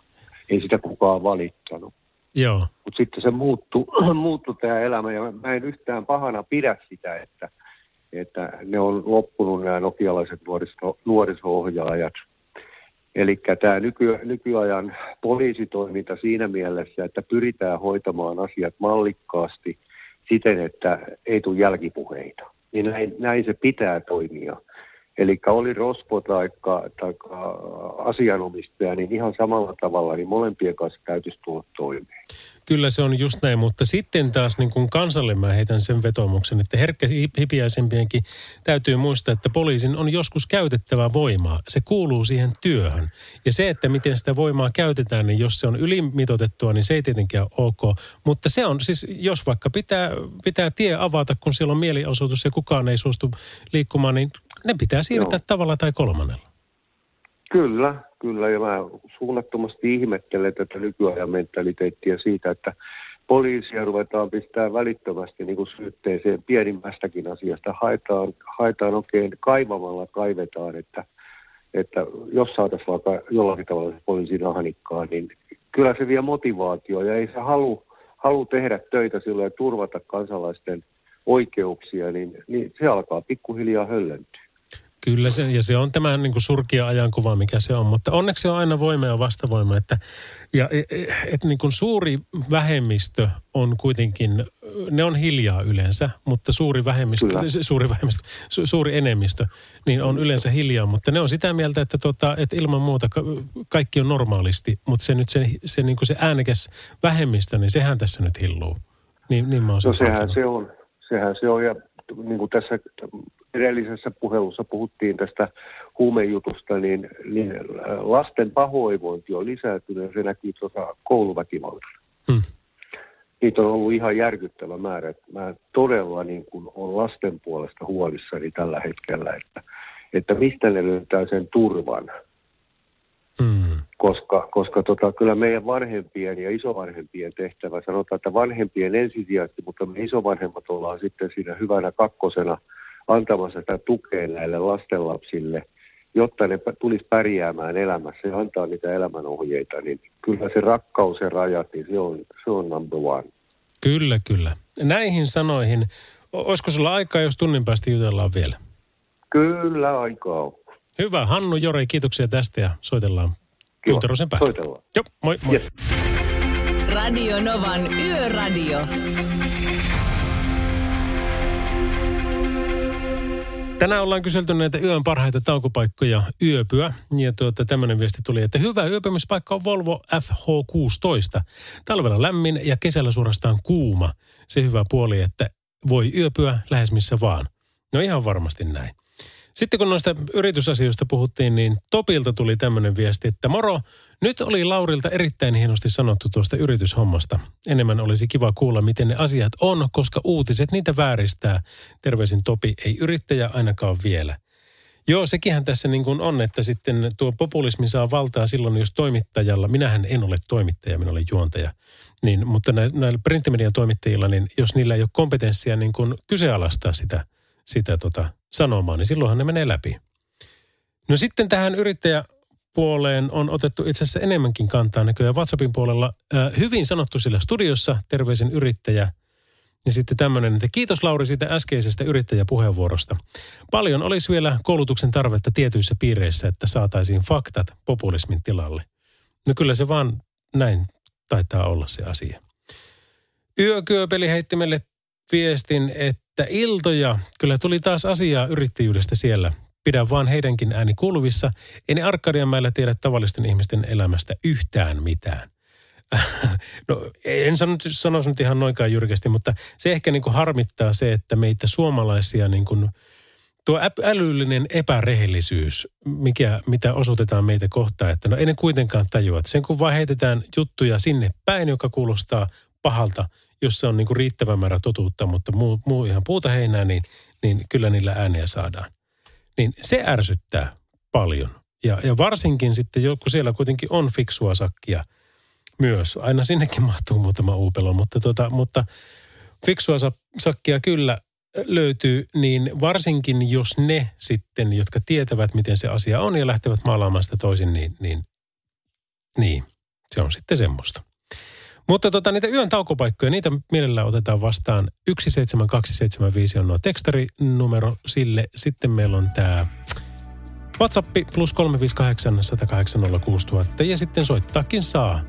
ei sitä kukaan valittanut. Joo. Mutta sitten se muuttui, muuttui tämä elämä ja mä en yhtään pahana pidä sitä, että, että ne on loppunut nämä nokialaiset nuoriso, nuoriso-ohjaajat. Eli tämä nyky, nykyajan poliisitoiminta siinä mielessä, että pyritään hoitamaan asiat mallikkaasti siten, että ei tule jälkipuheita. Niin näin, näin se pitää toimia. Eli oli rospo tai asianomistaja, niin ihan samalla tavalla, niin molempien kanssa täytyisi tulla toimeen. Kyllä se on just näin, mutta sitten taas niin kuin kansalle mä heitän sen vetomuksen, että herkkä hipiäisempienkin täytyy muistaa, että poliisin on joskus käytettävä voimaa. Se kuuluu siihen työhön. Ja se, että miten sitä voimaa käytetään, niin jos se on ylimitotettua, niin se ei tietenkään ole ok. Mutta se on siis, jos vaikka pitää, pitää tie avata, kun siellä on mielenosoitus ja kukaan ei suostu liikkumaan, niin ne pitää siirtää Joo. tavalla tai kolmannella. Kyllä, kyllä. Ja mä suunnattomasti ihmettelen tätä nykyajan mentaliteettia siitä, että poliisia ruvetaan pistää välittömästi niin kuin syytteeseen pienimmästäkin asiasta. Haetaan, haetaan oikein kaivamalla kaivetaan, että, että jos saataisiin vaikka jollakin tavalla poliisin ahnikkaan, niin kyllä se vie motivaatio ja ei se halu, halu tehdä töitä silloin ja turvata kansalaisten oikeuksia, niin, niin se alkaa pikkuhiljaa höllentyä. Kyllä se, ja se on tämä niin kuin surkia ajankuva, mikä se on. Mutta onneksi on aina voima ja vastavoima. Että, ja et, niin kuin suuri vähemmistö on kuitenkin, ne on hiljaa yleensä, mutta suuri vähemmistö, Kyllä. suuri, vähemmistö su, suuri enemmistö, niin on yleensä hiljaa. Mutta ne on sitä mieltä, että, tota, että ilman muuta ka, kaikki on normaalisti, mutta se nyt se, se, niin kuin se äänekäs vähemmistö, niin sehän tässä nyt hilluu. Niin, niin mä No sehän se on. Sehän se on ja niin kuin tässä edellisessä puhelussa puhuttiin tästä huumejutusta, niin, niin lasten pahoinvointi on lisääntynyt ja se näkyy tuota kouluväkivallassa. Hmm. Niitä on ollut ihan järkyttävä määrä. että Mä todella niin kuin on lasten puolesta huolissani tällä hetkellä, että, että mistä ne löytää sen turvan. Mm. koska, koska tota, kyllä meidän vanhempien ja isovanhempien tehtävä, sanotaan, että vanhempien ensisijaisesti, mutta me isovanhemmat ollaan sitten siinä hyvänä kakkosena antamassa sitä tukea näille lastenlapsille, jotta ne tulisi pärjäämään elämässä ja antaa niitä elämänohjeita, niin kyllä se rakkaus ja rajat, niin se on, se on number one. Kyllä, kyllä. Näihin sanoihin, olisiko sulla aikaa, jos tunnin päästä jutellaan vielä? Kyllä aikaa on. Hyvä. Hannu Jore, kiitoksia tästä ja soitellaan tunterosen päästä. Soitellaan. Joo, moi moi. Yes. Radio Novan Yöradio. Tänään ollaan kyselty näitä yön parhaita taukopaikkoja yöpyä. Ja tuota, tämmöinen viesti tuli, että hyvä yöpymispaikka on Volvo FH16. Talvella lämmin ja kesällä suorastaan kuuma. Se hyvä puoli, että voi yöpyä lähes missä vaan. No ihan varmasti näin. Sitten kun noista yritysasioista puhuttiin, niin Topilta tuli tämmöinen viesti, että moro, nyt oli Laurilta erittäin hienosti sanottu tuosta yrityshommasta. Enemmän olisi kiva kuulla, miten ne asiat on, koska uutiset niitä vääristää. Terveisin Topi, ei yrittäjä ainakaan vielä. Joo, sekinhän tässä niin kuin on, että sitten tuo populismi saa valtaa silloin, jos toimittajalla, minähän en ole toimittaja, minä olen juontaja, niin, mutta nä- näillä printtimedian toimittajilla, niin jos niillä ei ole kompetenssia niin kuin kyseenalaistaa sitä, sitä tota sanomaa, niin silloinhan ne menee läpi. No sitten tähän yrittäjäpuoleen on otettu itse asiassa enemmänkin kantaa näköjään WhatsAppin puolella. Äh, hyvin sanottu sillä studiossa, terveisin yrittäjä. Ja sitten tämmöinen, että kiitos Lauri siitä äskeisestä yrittäjäpuheenvuorosta. Paljon olisi vielä koulutuksen tarvetta tietyissä piireissä, että saataisiin faktat populismin tilalle. No kyllä se vaan näin taitaa olla se asia. Yökyöpeli heitti meille viestin, että iltoja, kyllä tuli taas asiaa yrittäjyydestä siellä. Pidä vaan heidänkin ääni kuuluvissa. Ei ne Arkadianmäellä tiedä tavallisten ihmisten elämästä yhtään mitään. no en sano, sanoisi nyt ihan noinkaan jyrkästi, mutta se ehkä niin kuin harmittaa se, että meitä suomalaisia niin kuin, tuo älyllinen epärehellisyys, mikä, mitä osoitetaan meitä kohtaan, että no ei ne kuitenkaan tajua. Että sen kun vaan heitetään juttuja sinne päin, joka kuulostaa pahalta, jos se on niin kuin riittävä määrä totuutta, mutta muu, muu ihan puuta heinää, niin, niin kyllä niillä ääniä saadaan. Niin se ärsyttää paljon. Ja, ja varsinkin sitten, kun siellä kuitenkin on fiksua sakkia myös. Aina sinnekin mahtuu muutama uupelo, mutta, tota, mutta fiksua sakkia kyllä löytyy, niin varsinkin jos ne sitten, jotka tietävät, miten se asia on ja lähtevät maalaamaan sitä toisin, niin, niin, niin se on sitten semmoista. Mutta tota, niitä yön taukopaikkoja, niitä mielellään otetaan vastaan. 17275 on nuo tekstarinumero sille. Sitten meillä on tämä WhatsApp plus 358 108 06000 ja sitten soittaakin saa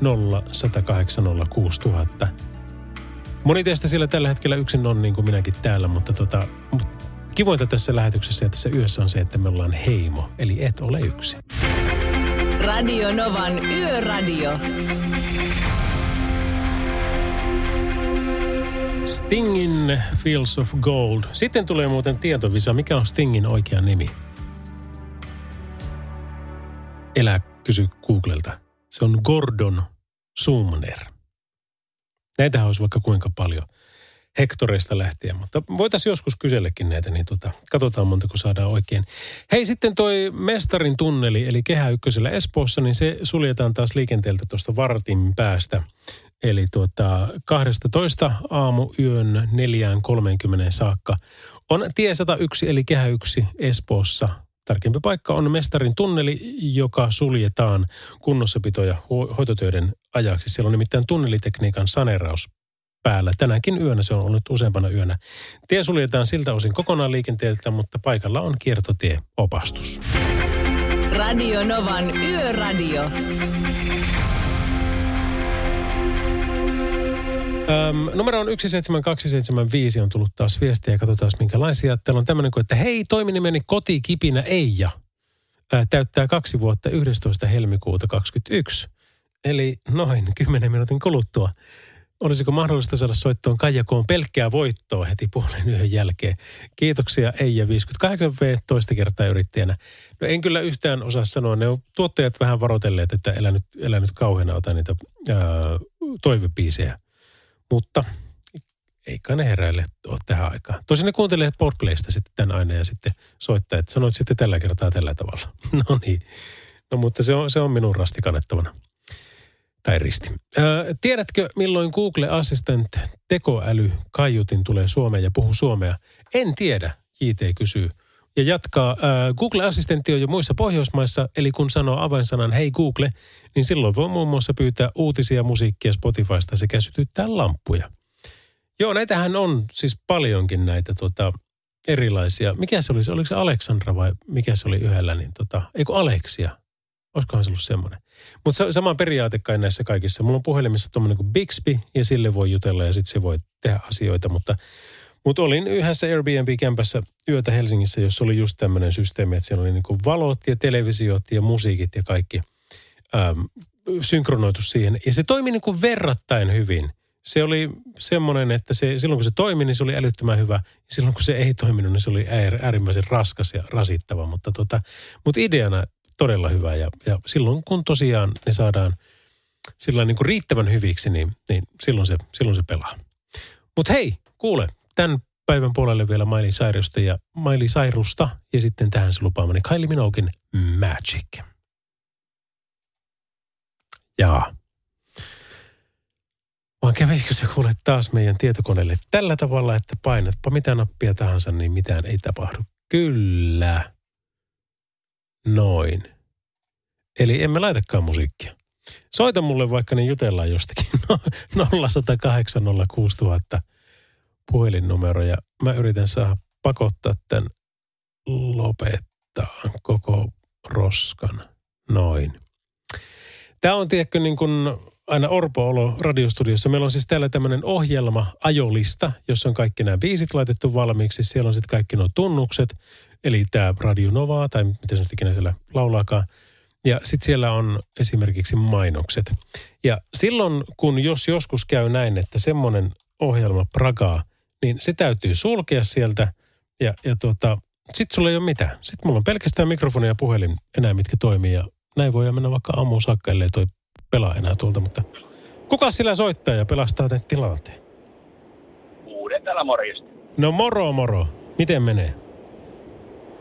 0 108 06000. Moni teistä siellä tällä hetkellä yksin on niin kuin minäkin täällä, mutta tota, kivointa tässä lähetyksessä ja tässä yössä on se, että me ollaan heimo, eli et ole yksin. Radio Novan Yöradio. Stingin Fields of Gold. Sitten tulee muuten tietovisa. Mikä on Stingin oikea nimi? Elä kysy Googlelta. Se on Gordon Sumner. Näitähän olisi vaikka kuinka paljon hektoreista lähtien, mutta voitaisiin joskus kysellekin näitä, niin tota, katsotaan montako saadaan oikein. Hei, sitten toi Mestarin tunneli, eli Kehä Ykkösellä Espoossa, niin se suljetaan taas liikenteeltä tuosta vartin päästä. Eli tuota, 12 aamu yön 4.30 saakka on tie 101 eli Kehä 1 Espoossa. Tärkeämpi paikka on Mestarin tunneli, joka suljetaan kunnossapito- ja ho- hoitotöiden ajaksi. Siellä on nimittäin tunnelitekniikan saneraus päällä. Tänäkin yönä se on ollut useampana yönä. Tie suljetaan siltä osin kokonaan liikenteeltä, mutta paikalla on kiertotieopastus. Radio Novan Yöradio. Öm, numero on 17275 on tullut taas viestiä ja katsotaan minkälaisia. Täällä on tämmöinen kuin, että hei, toiminimeni kotikipinä Eija ää, täyttää kaksi vuotta 11. helmikuuta 2021. Eli noin 10 minuutin kuluttua. Olisiko mahdollista saada soittoon Kaijakoon pelkkää voittoa heti puolen yhden jälkeen? Kiitoksia Eija 58V toista kertaa yrittäjänä. No en kyllä yhtään osaa sanoa. Ne on tuottajat vähän varoitelleet, että elä nyt, elä nyt kauheana ota niitä ää, toivepiisejä. Mutta ei kai ne heräille ole tähän aikaan. Tosin ne kuuntelee Podplaysta sitten tämän aina ja sitten soittaa, että sanoit sitten tällä kertaa tällä tavalla. no niin. No mutta se on, se on minun rasti kannettavana. Tai risti. Öö, tiedätkö, milloin Google Assistant tekoäly kaiutin tulee Suomeen ja puhuu suomea? En tiedä, JT kysyy. Ja jatkaa, öö, Google-assistentti on jo muissa Pohjoismaissa, eli kun sanoo avainsanan hei Google, niin silloin voi muun muassa pyytää uutisia, musiikkia Spotifysta sekä sytyttää lampuja. Joo, näitähän on siis paljonkin näitä tota, erilaisia. Mikä se oli? Oliko se Aleksandra vai mikä se oli yhdellä? Niin tota, eikö Aleksia? Olisikohan se ollut semmoinen. Mutta sama periaate kai näissä kaikissa. Mulla on puhelimessa tuommoinen kuin Bixby ja sille voi jutella ja sitten se voi tehdä asioita. Mutta, mutta olin yhdessä Airbnb-kämpässä yötä Helsingissä, jossa oli just tämmöinen systeemi, että siellä oli niin valot ja televisiot ja musiikit ja kaikki äm, synkronoitu siihen. Ja se toimi niin kuin verrattain hyvin. Se oli semmoinen, että se, silloin kun se toimi, niin se oli älyttömän hyvä. Silloin kun se ei toiminut, niin se oli äärimmäisen raskas ja rasittava. Mutta, tota, mutta ideana todella hyvä ja, ja silloin kun tosiaan ne saadaan sillä niin kuin riittävän hyviksi, niin, niin silloin, se, silloin se pelaa. Mutta hei, kuule, tämän päivän puolelle vielä Miley Cyrusta ja Miley Cyrusta ja sitten tähän se lupaamani Kylie Minoguein Magic. Jaa. Vaan kävisikö se kuule taas meidän tietokoneelle tällä tavalla, että painatpa mitä nappia tahansa, niin mitään ei tapahdu. Kyllä. Noin. Eli emme laitakaan musiikkia. Soita mulle vaikka niin jutellaan jostakin. 0108 06000 puhelinnumero ja mä yritän saada pakottaa tämän lopettaa koko roskan. Noin. Tämä on tiedätkö niin kuin aina Orpo-olo radiostudiossa. Meillä on siis täällä tämmöinen ohjelma, ajolista, jossa on kaikki nämä biisit laitettu valmiiksi. Siellä on sitten kaikki nuo tunnukset, eli tämä Radio Nova, tai miten se nyt ikinä siellä laulaakaan. Ja sitten siellä on esimerkiksi mainokset. Ja silloin, kun jos joskus käy näin, että semmoinen ohjelma pragaa, niin se täytyy sulkea sieltä. Ja, ja tuota, sitten sulla ei ole mitään. Sitten mulla on pelkästään mikrofoni ja puhelin enää, mitkä toimii. Ja näin voi mennä vaikka aamuun saakka, ellei toi pelaa enää tuolta. Mutta kuka sillä soittaa ja pelastaa tämän tilanteen? Uuden täällä morjesta. No moro moro. Miten menee?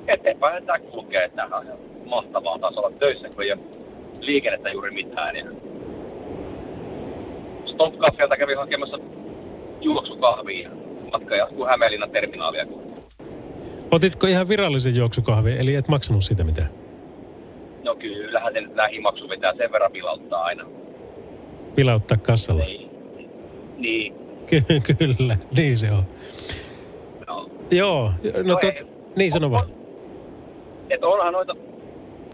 Eteenpäin tämä kulkee. Tämähän on ihan mahtavaa taas olla töissä, kun ei ole liikennettä juuri mitään. Ja Stop Cafeelta kävin hakemassa juoksukahvia. Matka jatkuu Hämeenlinnan terminaalia. Otitko ihan virallisen juoksukahvin, eli et maksanut siitä mitään? No kyllähän se lähimaksu vetää sen verran vilauttaa aina. Vilauttaa kassalla? Niin. Niin. Ky- kyllä, niin se on. No. Joo, no, No tot, ei. niin sano vaan. Että onhan noita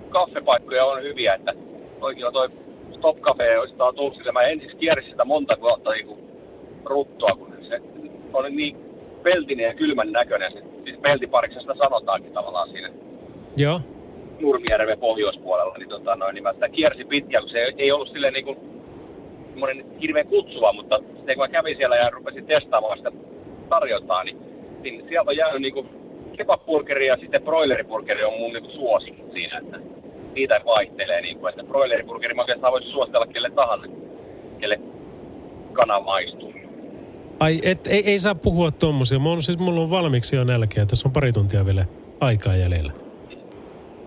kaffepaikkoja on hyviä, että oikeilla toi Stop Cafe olisi taas tullut sille. Mä ensiksi kiersin sitä monta vuotta niin ruttoa, kun se on niin peltinen ja kylmän näköinen. Se, siis peltipariksesta sanotaankin tavallaan siinä Joo. Nurmijärven pohjoispuolella, niin, tota, noin, niin mä sitä kiersin pitkään, kun se ei, ei ollut silleen niin kuin, hirveän kutsuva, mutta sitten kun mä kävin siellä ja rupesin testaamaan sitä tarjontaa, niin, niin sieltä on jäänyt niin kuin kebabburgeri ja sitten broileriburgeri on mun niin suosikki siinä, että niitä vaihtelee, niin kuin, että broileriburgeri mä oikeastaan voisin suositella kelle tahansa, kelle kana maistuu. Ai, et, ei, ei saa puhua tommosia. Mulla, siis, mulla on valmiiksi jo nälkeä. Tässä on pari tuntia vielä aikaa jäljellä.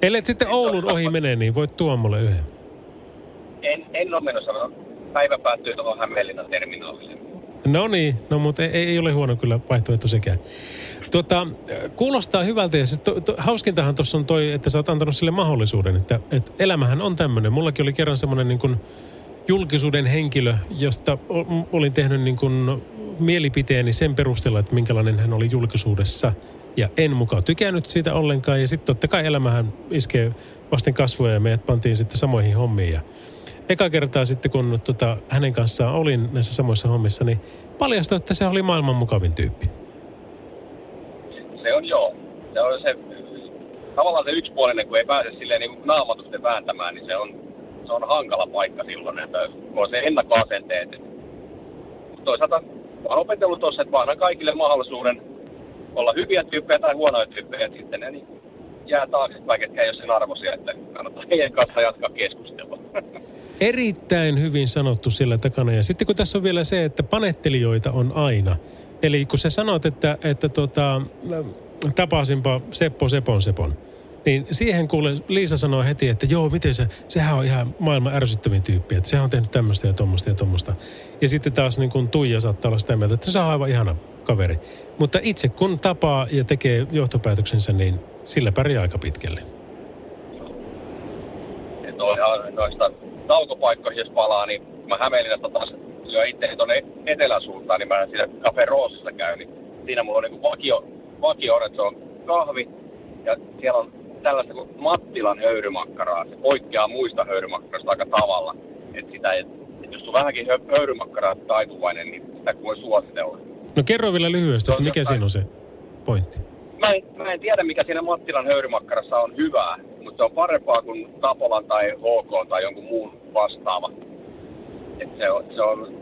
Ellei sitten Oulun ohi menee, niin voit tuoda mulle yhden. En, en ole menossa, päivä päättyy tuohon Hämeenlinnan terminaalille. No niin, no mutta ei, ei ole huono kyllä vaihtoehto sekään. Tuota, kuulostaa hyvältä ja siis to, to, hauskintahan tuossa on toi, että sä oot antanut sille mahdollisuuden, että, että elämähän on tämmöinen. Mullakin oli kerran semmoinen niin kuin julkisuuden henkilö, josta olin tehnyt niin kuin mielipiteeni sen perusteella, että minkälainen hän oli julkisuudessa. Ja en mukaan tykännyt siitä ollenkaan. Ja sitten totta kai elämähän iskee vasten kasvoja ja meidät pantiin sitten samoihin hommiin. Ja eka kertaa sitten, kun tota, hänen kanssaan olin näissä samoissa hommissa, niin paljastui, että se oli maailman mukavin tyyppi. Se on joo. Se on se, tavallaan se yksipuolinen, kun ei pääse silleen niin naamatusten vääntämään, niin se on, se on hankala paikka silloin, että on se ennakkoasenteet. Toisaalta oon opetellut tuossa, että mä annan kaikille mahdollisuuden olla hyviä tyyppejä tai huonoja tyyppejä, että sitten ne niin jää taaksepäin, ketkä ei ole sen arvoisia, että kannattaa heidän kanssa jatkaa keskustelua. Erittäin hyvin sanottu sillä takana. Ja sitten kun tässä on vielä se, että panettelijoita on aina. Eli kun sä sanot, että, että tota, tapasinpa Seppo Sepon Sepon, niin siihen kuule Liisa sanoi heti, että joo, miten se, sehän on ihan maailman ärsyttävin tyyppi, että sehän on tehnyt tämmöistä ja tuommoista ja tuommoista. Ja sitten taas niin kuin Tuija saattaa olla sitä mieltä, että se on aivan ihana kaveri. Mutta itse kun tapaa ja tekee johtopäätöksensä, niin sillä pärjää aika pitkälle. noista taukopaikkoihin, jos palaa, niin mä Hämeenlinnasta taas lyön itseäni tuonne etelän suuntaan, niin mä siinä Cafe Roosissa käyn, niin siinä mulla on niin vakio, vakio että se on kahvi, ja siellä on tällaista kuin Mattilan höyrymakkaraa. Se poikkeaa muista höyrymakkaroista aika tavalla. Että sitä ei, että jos on vähänkin hö- höyrymakkaraa taipuvainen, niin sitä voi suositella. No kerro vielä lyhyesti, että mikä siinä on se pointti. Mä en, mä en tiedä, mikä siinä Mattilan höyrymakkarassa on hyvää, mutta se on parempaa kuin Tapolan tai HK tai jonkun muun vastaava. Et se on, se on,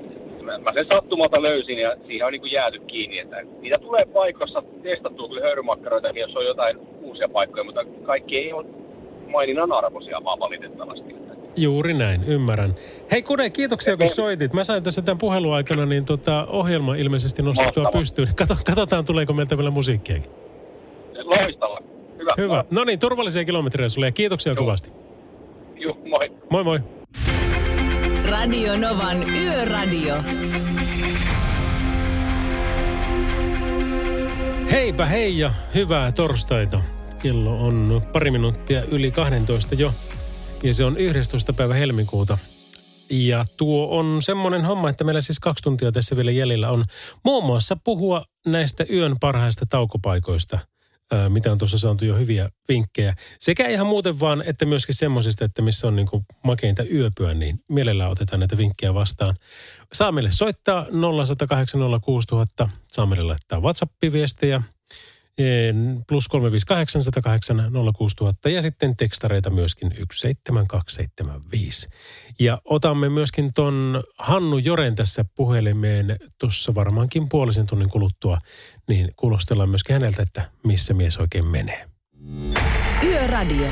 mä, mä sen sattumalta löysin ja siihen on niin kuin jääty kiinni. Että niitä tulee paikoissa testattua kyllä höyrymakkaroitakin, jos on jotain uusia paikkoja, mutta kaikki ei ole maininnan arvoisia vaan valitettavasti. Juuri näin, ymmärrän. Hei Kude, kiitoksia kun soitit. Mä sain tässä tämän puhelun aikana niin tota, ohjelma ilmeisesti nostettua Mahtavaa. pystyyn. Kato, katsotaan, tuleeko meiltä vielä musiikkiakin. Loistava. Hyvä. Hyvä. No niin, turvallisia kilometrejä sulle ja kiitoksia kovasti. Joo, moi. Moi moi. Radio Novan Yöradio. Heipä hei ja hyvää torstaita. Kello on pari minuuttia yli 12 jo. Ja se on 11. päivä helmikuuta. Ja tuo on semmoinen homma, että meillä siis kaksi tuntia tässä vielä jäljellä on muun muassa puhua näistä yön parhaista taukopaikoista, mitä on tuossa saatu jo hyviä vinkkejä. Sekä ihan muuten vaan, että myöskin semmoisista, että missä on niinku makeinta yöpyä, niin mielellään otetaan näitä vinkkejä vastaan. Saa meille soittaa 0806000, saa meille laittaa WhatsApp-viestejä plus 358 108 06000 ja sitten tekstareita myöskin 17275. Ja otamme myöskin ton Hannu Joren tässä puhelimeen tuossa varmaankin puolisen tunnin kuluttua, niin kuulostellaan myöskin häneltä, että missä mies oikein menee. Yöradio.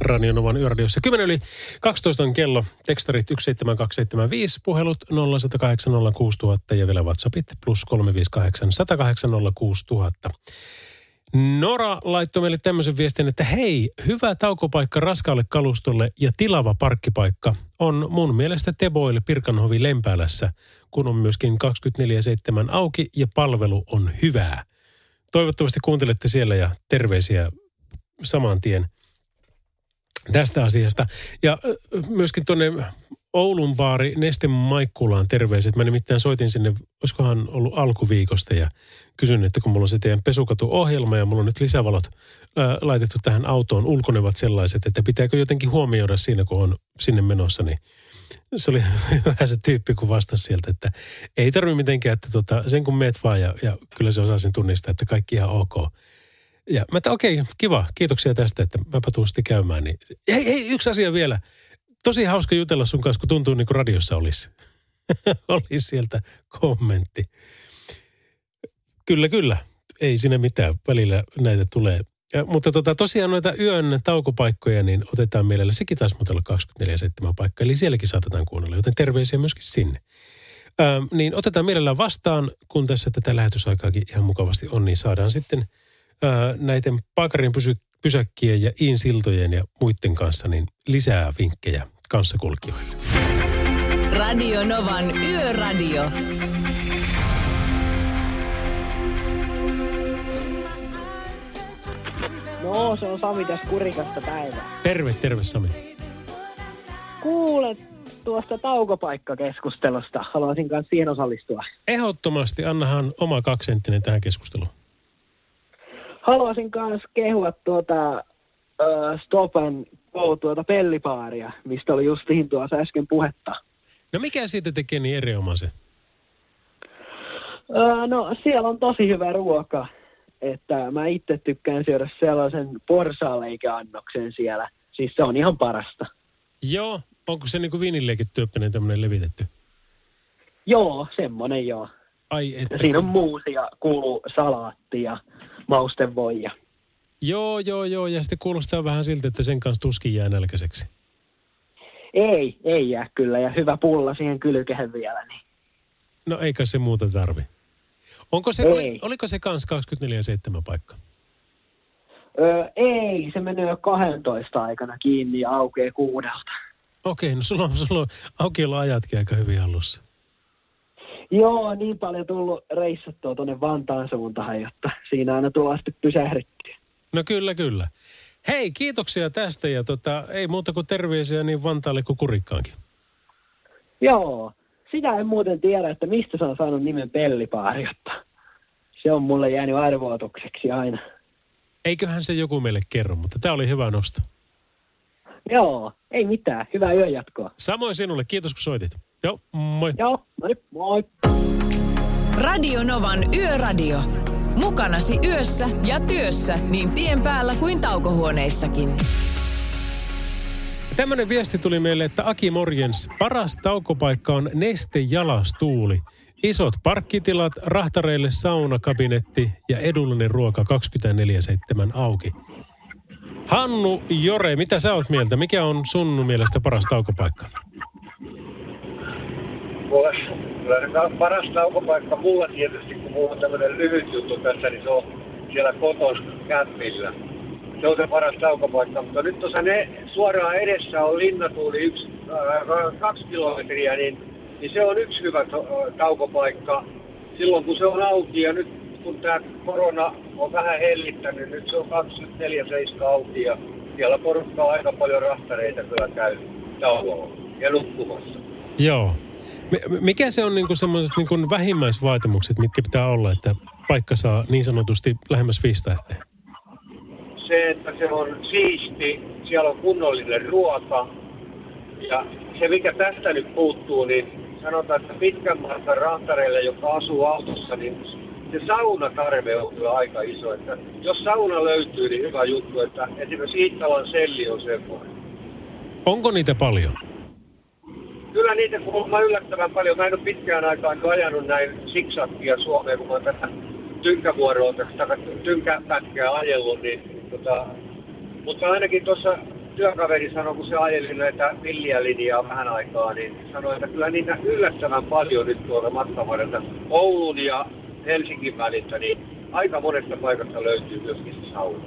Radionovan yöradiossa. 10 yli 12 on kello. Tekstarit 17275, puhelut 0108 06000 ja vielä WhatsAppit plus 358 108 06000. Nora laittoi meille tämmöisen viestin, että hei, hyvä taukopaikka raskaalle kalustolle ja tilava parkkipaikka on mun mielestä Teboil Pirkanhovi Lempäälässä, kun on myöskin 24-7 auki ja palvelu on hyvää. Toivottavasti kuuntelette siellä ja terveisiä saman tien tästä asiasta. Ja myöskin tuonne Oulun baari Neste Maikkulaan terveiset. Mä nimittäin soitin sinne, olisikohan ollut alkuviikosta ja kysyn, että kun mulla on se teidän pesukatu-ohjelma ja mulla on nyt lisävalot ää, laitettu tähän autoon, ulkonevat sellaiset, että pitääkö jotenkin huomioida siinä, kun on sinne menossa, niin se oli vähän se tyyppi, kun vastasi sieltä, että ei tarvitse mitenkään, että tota, sen kun meet vaan ja, ja kyllä se osasin tunnistaa, että kaikki ihan ok. Ja mä okei, kiva, kiitoksia tästä, että mäpä tuun sitten käymään. Niin. Hei, hei, yksi asia vielä. Tosi hauska jutella sun kanssa, kun tuntuu niin kuin radiossa olisi. olisi sieltä kommentti. Kyllä, kyllä. Ei siinä mitään. Välillä näitä tulee. Ja, mutta tota, tosiaan noita yön taukopaikkoja, niin otetaan mielellä sekin taas muutella 24-7 paikka. Eli sielläkin saatetaan kuunnella, joten terveisiä myöskin sinne. Ö, niin otetaan mielellään vastaan, kun tässä tätä lähetysaikaakin ihan mukavasti on, niin saadaan sitten ö, näiden paikarin pysy, pysäkkien ja insiltojen ja muiden kanssa niin lisää vinkkejä kanssakulkijoille. Radio Novan Yöradio. No, se on Sami tässä kurikasta päivää. Terve, terve Sami. Kuulet tuosta taukopaikkakeskustelusta. Haluaisin kanssa siihen osallistua. Ehdottomasti annahan oma kaksenttinen tähän keskusteluun. Haluaisin kanssa kehua tuota uh, Stop and Go tuota pellipaaria, mistä oli justiin tuossa äsken puhetta. No mikä siitä tekee niin erinomaisen? Uh, no, siellä on tosi hyvä ruoka. Että mä itse tykkään syödä sellaisen porsaaleikeannoksen siellä. Siis se on ihan parasta. Joo, onko se niin kuin viinilleekin tyyppinen tämmöinen levitetty? Joo, semmonen joo. Ai että... siinä on muusi ja kuuluu salaatti ja maustevoija. Joo, joo, joo. Ja sitten kuulostaa vähän siltä, että sen kanssa tuskin jää nälkäiseksi. Ei, ei jää kyllä. Ja hyvä pulla siihen kylkeen vielä. Niin. No eikä se muuta tarvi. Onko se, Ei. oli, oliko se kans 24-7 paikka? Öö, ei, se menee jo 12 aikana kiinni ja aukeaa kuudelta. Okei, no sulla on, sulla on aukioloajatkin aika hyvin hallussa. Joo, niin paljon tullut reissattua tuonne Vantaan suuntaan, jotta siinä aina tullaan sitten pysähdyttyä. No kyllä, kyllä. Hei, kiitoksia tästä ja tota, ei muuta kuin terveisiä niin Vantaalle kuin Kurikkaankin. Joo, sitä en muuten tiedä, että mistä se on saanut nimen pellipaari, jotta se on mulle jäänyt arvoitukseksi aina. Eiköhän se joku meille kerro, mutta tämä oli hyvä nosto. Joo, ei mitään. Hyvää yönjatkoa. Samoin sinulle, kiitos kun soitit. Joo, moi. Joo, no niin, moi. Radio Novan Yöradio. Mukanasi yössä ja työssä niin tien päällä kuin taukohuoneissakin. Tämmöinen viesti tuli meille, että Aki Morjens, paras taukopaikka on Neste Jalastuuli. Isot parkkitilat, rahtareille saunakabinetti ja edullinen ruoka 24-7 auki. Hannu Jore, mitä sä oot mieltä? Mikä on sun mielestä paras taukopaikka? Mulla, kyllä paras taukopaikka mulla tietysti, kun mulla on tämmöinen lyhyt juttu tässä, niin se on siellä kotos kämpillä. Se on se paras taukopaikka, mutta nyt tuossa ne suoraan edessä on linnatuuli yksi, äh, kaksi kilometriä, niin, niin se on yksi hyvä äh, taukopaikka silloin kun se on auki ja nyt kun tämä korona on vähän hellittänyt, nyt se on 24-7 auki ja siellä porukkaa aika paljon rahtareita kyllä käy tauolla ja nukkumassa. Joo. Mi- Mikä se on niinku semmoiset niinku vähimmäisvaatimukset, mitkä pitää olla, että paikka saa niin sanotusti lähemmäs viisi tähteä? se, että se on siisti, siellä on kunnollinen ruoka. Ja se, mikä tästä nyt puuttuu, niin sanotaan, että pitkän matkan rahtareille, joka asuu autossa, niin se saunatarve on kyllä aika iso. Että jos sauna löytyy, niin hyvä juttu, että esimerkiksi Iittalan selli on semmoinen. Onko niitä paljon? Kyllä niitä kuulemma yllättävän paljon. Mä en ole pitkään aikaan ajanut näin siksakkia Suomeen, kun mä oon tätä tynkävuoroa, tätä tynkäpätkää ajellut, niin tota, mutta ainakin tuossa työkaveri sanoi, kun se ajeli näitä villiä linjaa vähän aikaa, niin sanoi, että kyllä niitä yllättävän paljon nyt tuolta matkan Oulun ja Helsingin väliltä, niin aika monesta paikasta löytyy myöskin se sauna.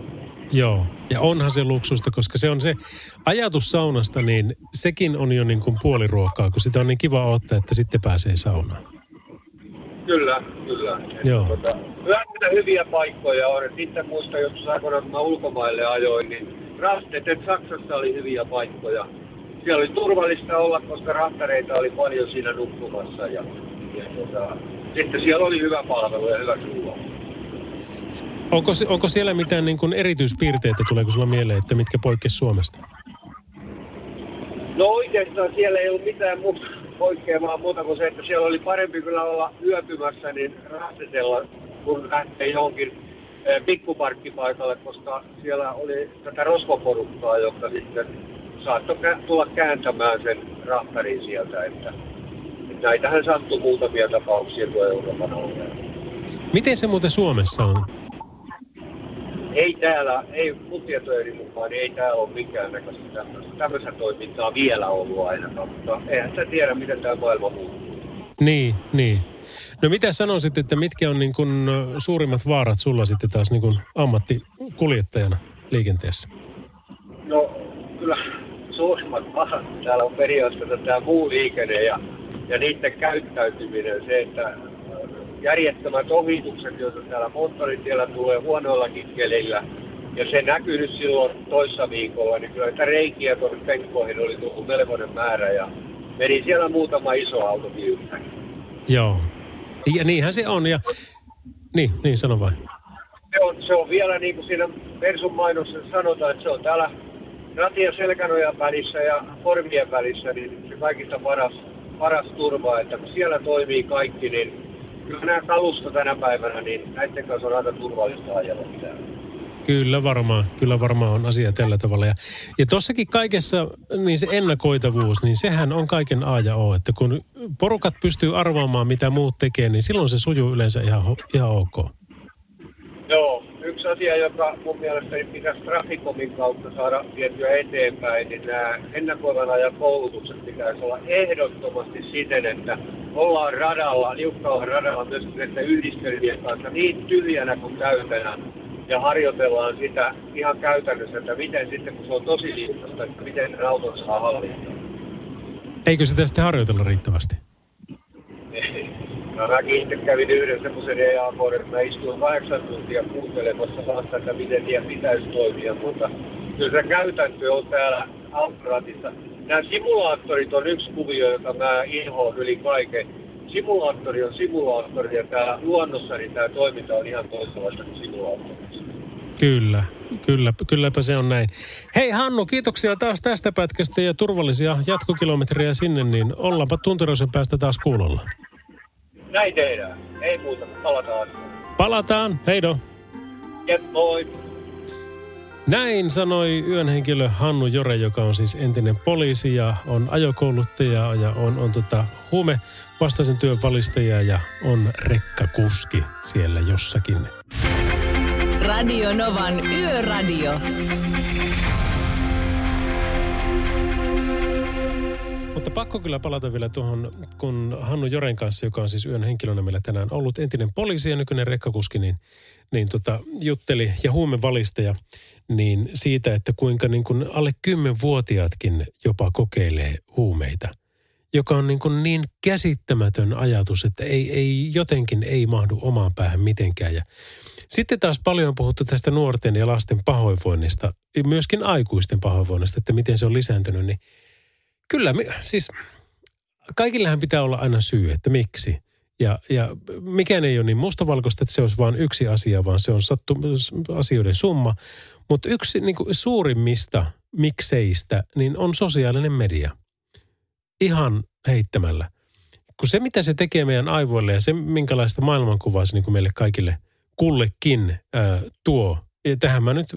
Joo, ja onhan se luksusta, koska se on se ajatus saunasta, niin sekin on jo niin kuin puoliruokaa, kun sitä on niin kiva ottaa, että sitten pääsee saunaan. Kyllä, kyllä. Joo. Tota, kyllä hyviä paikkoja on. Et itse muistan joskus aikoinaan, mä ulkomaille ajoin, niin Rastetet Saksassa oli hyviä paikkoja. Siellä oli turvallista olla, koska rahtareita oli paljon siinä nukkumassa. Ja, ja tota, sitten siellä oli hyvä palvelu ja hyvä ruoka. Onko, onko siellä mitään niin kuin erityispiirteitä, tuleeko sulla mieleen, että mitkä poikkeus Suomesta? No oikeastaan siellä ei ollut mitään muuta poikkeamaa muuta kuin se, että siellä oli parempi kyllä olla yöpymässä niin Rastetella, kun lähtee johonkin eh, pikkuparkkipaikalle, koska siellä oli tätä rosvoporukkaa, joka sitten saattoi tulla kääntämään sen rahtarin sieltä, että näitähän sattui muutamia tapauksia tuo Euroopan alueella. Miten se muuten Suomessa on? Ei täällä, ei mun mukaan, niin ei täällä ole minkäännäköistä tämmöistä, tämmöistä toimintaa vielä ollut ainakaan, mutta eihän sä tiedä, miten tämä maailma muuttuu. Niin, niin. No mitä sanoisit, että mitkä on niin kuin suurimmat vaarat sulla sitten taas niin kuin ammattikuljettajana liikenteessä? No kyllä suurimmat pahat täällä on periaatteessa tämä muu liikenne ja, ja niiden käyttäytyminen. Se, että järjettömät ohitukset, joita täällä moottoritiellä tulee huonoillakin kelillä. Ja se näkyy nyt silloin toissa viikolla, niin kyllä niitä reikiä tuonne penkkoihin oli tullut melkoinen määrä ja meni siellä muutama iso autokin ympäri. Joo. Ja niinhän se on. Ja... Niin, niin sano vain. se on, se on vielä niin kuin siinä Mersun mainoksessa sanotaan, että se on täällä ratien selkänojan välissä ja formien välissä niin se kaikista paras, paras turva, että kun siellä toimii kaikki, niin kyllä nämä kalusto tänä päivänä, niin näiden kanssa on aika turvallista ajella täällä. Kyllä varmaan, kyllä varmaan on asia tällä tavalla. Ja, ja tossakin kaikessa, niin se ennakoitavuus, niin sehän on kaiken A ja O. Että kun porukat pystyy arvaamaan, mitä muut tekee, niin silloin se sujuu yleensä ihan, ihan ok. Yksi asia, joka mun mielestäni pitäisi Traficomin kautta saada vietyä eteenpäin, niin nämä ennakoivan ajan koulutukset pitäisi olla ehdottomasti siten, että ollaan radalla, liukkaalla radalla myöskin näiden yhdistelmien kanssa niin tyhjänä kuin täytänä ja harjoitellaan sitä ihan käytännössä, että miten sitten kun se on tosi liukasta, että miten sen auton saa hallintaan. Eikö sitä sitten harjoitella riittävästi? No mäkin itse kävin yhden semmoisen EA-vuoden, että mä istuin kahdeksan tuntia kuuntelemassa vasta, että miten niiden pitäisi toimia, mutta kyllä se käytäntö on täällä autoratissa. Nämä simulaattorit on yksi kuvio, jota mä inhoon yli kaiken. Simulaattori on simulaattori ja täällä luonnossa niin tämä toiminta on ihan toisenlaista kuin simulaattorissa. Kyllä, kyllä, kylläpä se on näin. Hei Hannu, kiitoksia taas tästä pätkästä ja turvallisia jatkokilometrejä sinne, niin ollaanpa tuntiroisen päästä taas kuulolla. Näin tehdään. Ei muuta, palataan. Palataan, heido. Jep, moi. Näin sanoi yön henkilö Hannu Jore, joka on siis entinen poliisi ja on ajokouluttaja ja on, on tota huume vastaisen työn valistaja ja on rekkakuski siellä jossakin. Radio Novan Yöradio. Mutta pakko kyllä palata vielä tuohon, kun Hannu Joren kanssa, joka on siis yön henkilönä meillä tänään ollut entinen poliisi ja nykyinen rekkakuski, niin, niin tota, jutteli ja huumevalistaja niin siitä, että kuinka niin kuin alle kymmenvuotiaatkin jopa kokeilee huumeita. Joka on niin, kuin niin käsittämätön ajatus, että ei, ei, jotenkin ei mahdu omaan päähän mitenkään. Ja sitten taas paljon on puhuttu tästä nuorten ja lasten pahoinvoinnista, myöskin aikuisten pahoinvoinnista, että miten se on lisääntynyt, niin Kyllä, siis kaikillähän pitää olla aina syy, että miksi. Ja, ja mikään ei ole niin mustavalkoista, että se olisi vain yksi asia, vaan se on sattu, asioiden summa. Mutta yksi niin kuin suurimmista mikseistä niin on sosiaalinen media. Ihan heittämällä. kun se mitä se tekee meidän aivoille ja se minkälaista maailmankuvaa se niin kuin meille kaikille kullekin ää, tuo. Ja tähän mä nyt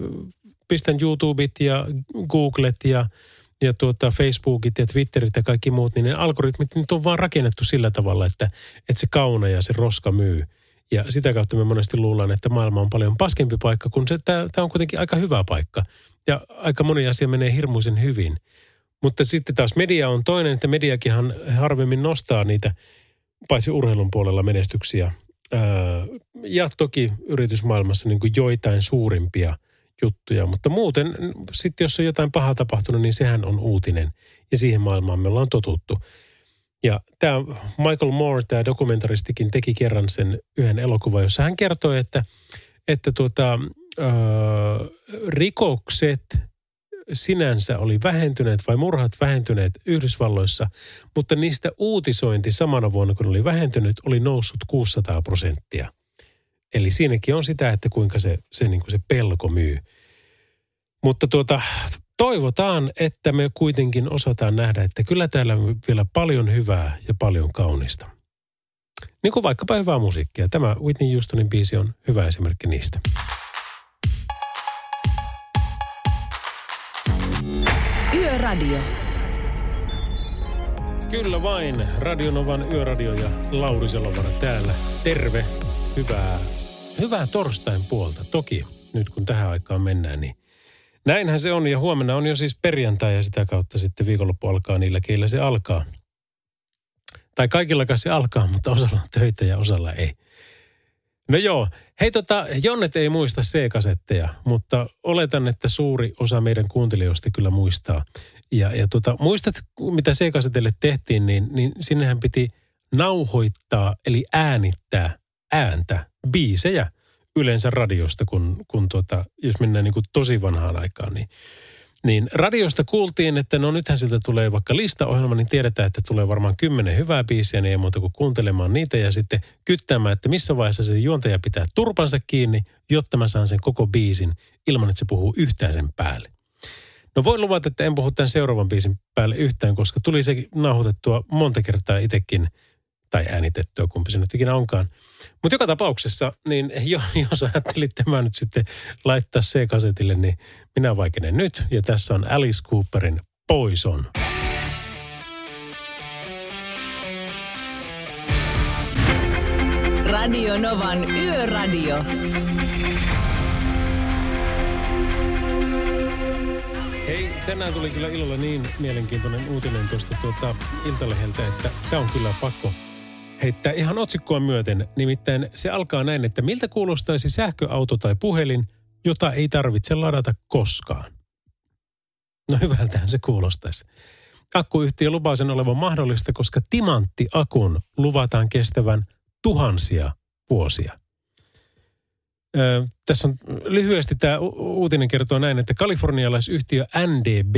pistän YouTubet ja Googlet ja, ja tuota Facebookit ja Twitterit ja kaikki muut, niin ne algoritmit nyt on vaan rakennettu sillä tavalla, että, että se kauna ja se roska myy. Ja sitä kautta me monesti luullaan, että maailma on paljon paskempi paikka, kun tämä on kuitenkin aika hyvä paikka. Ja aika moni asia menee hirmuisen hyvin. Mutta sitten taas media on toinen, että mediakinhan harvemmin nostaa niitä, paitsi urheilun puolella menestyksiä. ja toki yritysmaailmassa niin kuin joitain suurimpia juttuja. Mutta muuten sitten, jos on jotain pahaa tapahtunut, niin sehän on uutinen. Ja siihen maailmaan me ollaan totuttu. Ja tämä Michael Moore, tämä dokumentaristikin, teki kerran sen yhden elokuvan, jossa hän kertoi, että, että tuota, ö, rikokset sinänsä oli vähentyneet vai murhat vähentyneet Yhdysvalloissa, mutta niistä uutisointi samana vuonna, kun oli vähentynyt, oli noussut 600 prosenttia. Eli siinäkin on sitä, että kuinka se, se, niin kuin se pelko myy. Mutta tuota, toivotaan, että me kuitenkin osataan nähdä, että kyllä täällä on vielä paljon hyvää ja paljon kaunista. Niin kuin vaikkapa hyvää musiikkia. Tämä Whitney Houstonin biisi on hyvä esimerkki niistä. Yöradio. Kyllä vain. Radionovan Yöradio ja Lauri Selovara täällä. Terve. Hyvää, hyvää torstain puolta. Toki nyt kun tähän aikaan mennään, niin Näinhän se on ja huomenna on jo siis perjantai ja sitä kautta sitten viikonloppu alkaa niillä, keillä se alkaa. Tai kaikilla se alkaa, mutta osalla on töitä ja osalla ei. No joo, hei tota, Jonnet ei muista C-kasetteja, mutta oletan, että suuri osa meidän kuuntelijoista kyllä muistaa. Ja, ja tota, muistat, mitä C-kasetelle tehtiin, niin, niin sinnehän piti nauhoittaa, eli äänittää ääntä, biisejä yleensä radiosta, kun, kun tuota, jos mennään niin kuin tosi vanhaan aikaan, niin, niin radiosta kuultiin, että no nythän siltä tulee vaikka listaohjelma, niin tiedetään, että tulee varmaan kymmenen hyvää biisiä, niin ei muuta kuin kuuntelemaan niitä ja sitten kyttämään, että missä vaiheessa se juontaja pitää turpansa kiinni, jotta mä saan sen koko biisin ilman, että se puhuu yhtään sen päälle. No voin luvata, että en puhu tämän seuraavan biisin päälle yhtään, koska tuli se nauhoitettua monta kertaa itsekin – tai äänitettyä, kumpi se nyt ikinä onkaan. Mutta joka tapauksessa, niin jo, jos ajattelit tämä nyt sitten laittaa C-kasetille, niin minä vaikenen nyt. Ja tässä on Alice Cooperin Poison. Radio Novan Yöradio. Hei, tänään tuli kyllä ilolla niin mielenkiintoinen uutinen tuosta tuota Iltaleheltä, että tämä on kyllä pakko heittää ihan otsikkoa myöten. Nimittäin se alkaa näin, että miltä kuulostaisi sähköauto tai puhelin, jota ei tarvitse ladata koskaan. No hyvältähän se kuulostaisi. Akkuyhtiö lupaa sen olevan mahdollista, koska timanttiakun luvataan kestävän tuhansia vuosia. Tässä on lyhyesti tämä uutinen kertoo näin, että kalifornialaisyhtiö NDB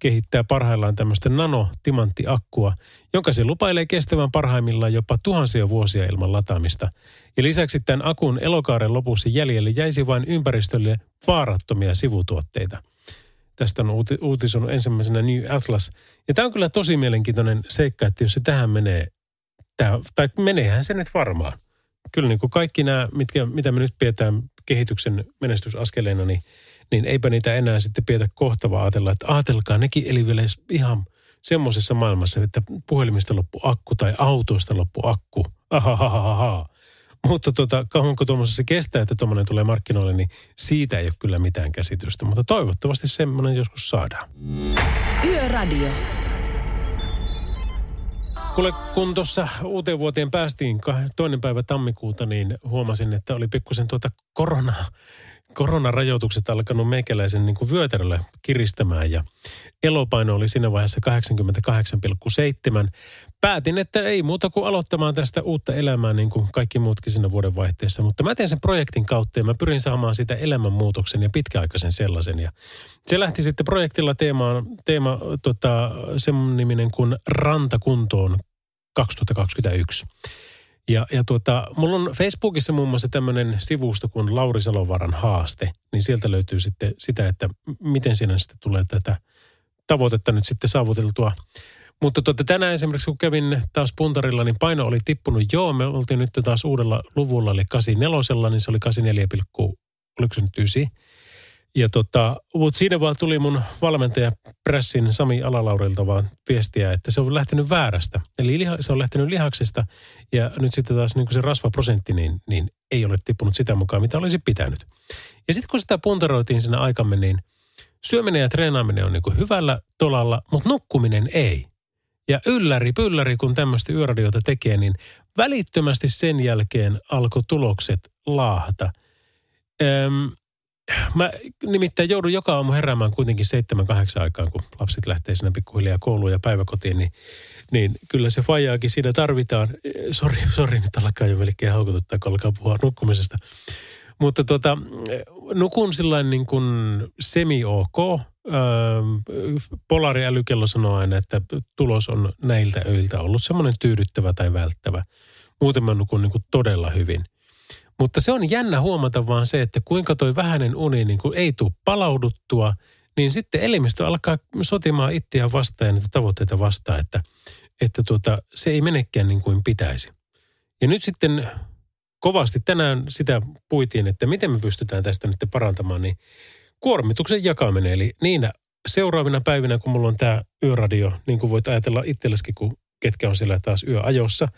kehittää parhaillaan tämmöistä nanotimanttiakkua, jonka se lupailee kestävän parhaimmillaan jopa tuhansia vuosia ilman lataamista. Ja lisäksi tämän akun elokaaren lopussa jäljelle jäisi vain ympäristölle vaarattomia sivutuotteita. Tästä on uuti- uutisonut ensimmäisenä New Atlas. Ja tämä on kyllä tosi mielenkiintoinen seikka, että jos se tähän menee, tää, tai meneehän se nyt varmaan kyllä niin kuin kaikki nämä, mitkä, mitä me nyt pidetään kehityksen menestysaskeleina, niin, niin eipä niitä enää sitten pidetä kohtavaa ajatella, että ajatelkaa, nekin eli vielä ihan semmoisessa maailmassa, että puhelimista loppu akku tai autoista loppu akku. Ahahahaha. Mutta tota, kauanko tuommoisessa kestää, että tuommoinen tulee markkinoille, niin siitä ei ole kyllä mitään käsitystä. Mutta toivottavasti semmoinen joskus saadaan. Yöradio. Kuule, kun tuossa uuteen vuoteen päästiin toinen päivä tammikuuta, niin huomasin, että oli pikkusen tuota korona, koronarajoitukset alkanut meikäläisen niin kuin vyötäröllä kiristämään ja elopaino oli siinä vaiheessa 88,7. Päätin, että ei muuta kuin aloittamaan tästä uutta elämää niin kuin kaikki muutkin siinä vuodenvaihteessa, mutta mä teen sen projektin kautta ja mä pyrin saamaan sitä elämänmuutoksen ja pitkäaikaisen sellaisen. Ja se lähti sitten projektilla teemaan, teema tota, semmoinen niminen kuin Rantakuntoon 2021. Ja, ja tuota, mulla on Facebookissa muun muassa tämmöinen sivusto kuin Lauri Salovaran haaste, niin sieltä löytyy sitten sitä, että miten siinä sitten tulee tätä tavoitetta nyt sitten saavuteltua. Mutta tuota, tänään esimerkiksi kun kävin taas puntarilla, niin paino oli tippunut. Joo, me oltiin nyt taas uudella luvulla, eli 84, niin se oli 84, oliko se nyt 9. Ja tota, mutta siinä vaan tuli mun valmentaja Pressin Sami Alalaurilta vaan viestiä, että se on lähtenyt väärästä. Eli liha, se on lähtenyt lihaksesta ja nyt sitten taas niin se rasvaprosentti niin, niin ei ole tippunut sitä mukaan, mitä olisi pitänyt. Ja sitten kun sitä puntaroitiin siinä aikamme, niin syöminen ja treenaaminen on niin hyvällä tolalla, mutta nukkuminen ei. Ja ylläri pylläri, kun tämmöistä yöradiota tekee, niin välittömästi sen jälkeen alkoi tulokset laahata. Öm, mä nimittäin joudun joka aamu heräämään kuitenkin seitsemän kahdeksan aikaan, kun lapset lähtee sinne pikkuhiljaa kouluun ja päiväkotiin, niin, niin kyllä se fajaakin siinä tarvitaan. Sori, sori nyt alkaa jo melkein haukututtaa, kun alkaa puhua nukkumisesta. Mutta tota, nukun sillä niin kuin semi-ok. Polari älykello sanoo aina, että tulos on näiltä öiltä ollut semmoinen tyydyttävä tai välttävä. Muuten mä nukun niin kuin todella hyvin – mutta se on jännä huomata vaan se, että kuinka toi vähäinen uni niin kuin ei tule palauduttua, niin sitten elimistö alkaa sotimaan itseään vastaan ja niitä tavoitteita vastaan, että, että tuota, se ei menekään niin kuin pitäisi. Ja nyt sitten kovasti tänään sitä puitiin, että miten me pystytään tästä nyt parantamaan, niin kuormituksen jakaminen. Eli niinä seuraavina päivinä, kun mulla on tämä yöradio, niin kuin voit ajatella itselleskin, kun ketkä on siellä taas yöajossa –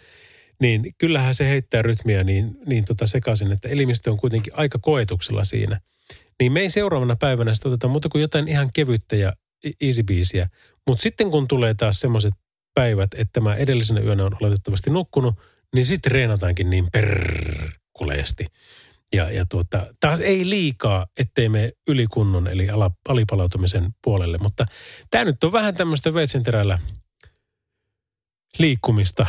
niin kyllähän se heittää rytmiä niin, niin tota sekaisin, että elimistö on kuitenkin aika koetuksella siinä. Niin me ei seuraavana päivänä sitä oteta muuta kuin jotain ihan kevyttä ja easy biisiä. Mutta sitten kun tulee taas semmoiset päivät, että mä edellisenä yönä on oletettavasti nukkunut, niin sitten reenataankin niin perkuleesti. Ja, ja tuota, taas ei liikaa, ettei me ylikunnon eli ala, alipalautumisen puolelle. Mutta tämä nyt on vähän tämmöistä veitsenterällä liikkumista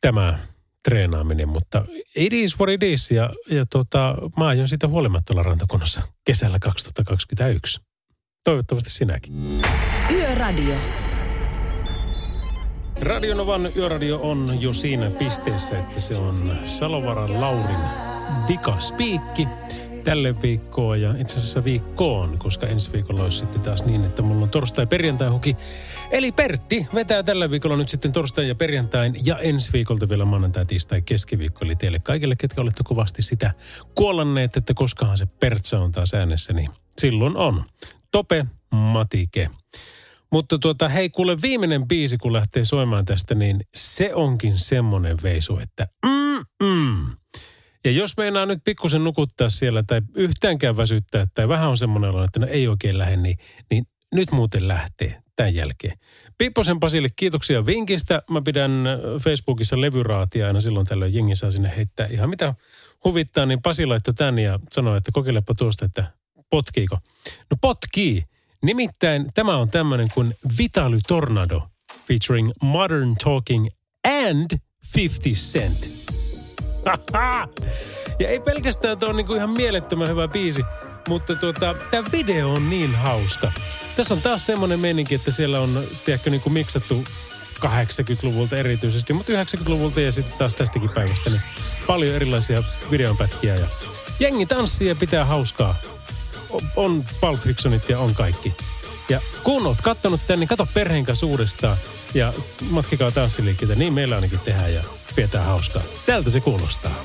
tämä treenaaminen, mutta it is what it is. Ja, ja tota, mä aion siitä huolimatta olla rantakunnossa kesällä 2021. Toivottavasti sinäkin. Yöradio. Radionovan yöradio on jo siinä pisteessä, että se on Salovaran Laurin vikaspiikki tälle viikkoon ja itse asiassa viikkoon, koska ensi viikolla olisi sitten taas niin, että mulla on torstai perjantai huki. Eli Pertti vetää tällä viikolla nyt sitten torstai ja perjantain ja ensi viikolta vielä maanantai, tiistai, keskiviikko. Eli teille kaikille, ketkä olette kovasti sitä kuolanneet, että koskahan se Pertsa on taas äänessä, niin silloin on. Tope Matike. Mutta tuota, hei kuule viimeinen biisi, kun lähtee soimaan tästä, niin se onkin semmonen veisu, että mm, mm. Ja jos meinaa nyt pikkusen nukuttaa siellä tai yhtäänkään väsyttää tai vähän on semmoinen olo, että no ei oikein lähde, niin, niin nyt muuten lähtee tämän jälkeen. Pipposen Pasille kiitoksia vinkistä. Mä pidän Facebookissa levyraatia aina silloin tällöin jengi saa sinne heittää ihan mitä huvittaa, niin Pasi laittoi tän ja sanoi, että kokeilepa tuosta, että potkiiko. No potkii. Nimittäin tämä on tämmöinen kuin Vitaly Tornado featuring Modern Talking and 50 Cent. ja ei pelkästään tuo on niinku ihan mielettömän hyvä biisi, mutta tuota, tämä video on niin hauska. Tässä on taas semmoinen meininki, että siellä on, tiedätkö, niin kuin miksattu 80-luvulta erityisesti, mutta 90-luvulta ja sitten taas tästäkin päivästä, niin paljon erilaisia videonpätkiä ja jengi tanssii ja pitää hauskaa. On Pulp Fictionit ja on kaikki. Ja kun oot kattonut tän, niin kato perheen kanssa uudestaan ja matkikaa tanssiliikkeitä. Niin meillä ainakin tehdään ja pidetään hauskaa. Tältä se kuulostaa.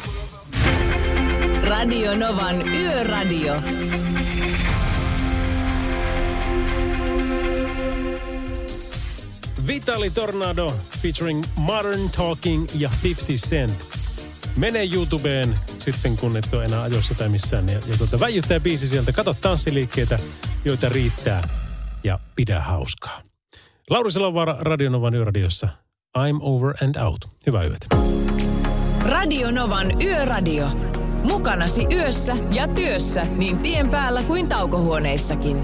Radio Novan Yöradio. Vitali Tornado featuring Modern Talking ja 50 Cent. Mene YouTubeen sitten, kun et ole enää ajossa tai missään. Ja, ja tuota, väijyttää biisi sieltä. Kato tanssiliikkeitä, joita riittää. Ja pidä hauskaa. Lauri Selovaara Radionovan yöradiossa. I'm over and out. Hyvää yötä. Radio Novan Yöradio. Mukanasi yössä ja työssä niin tien päällä kuin taukohuoneissakin.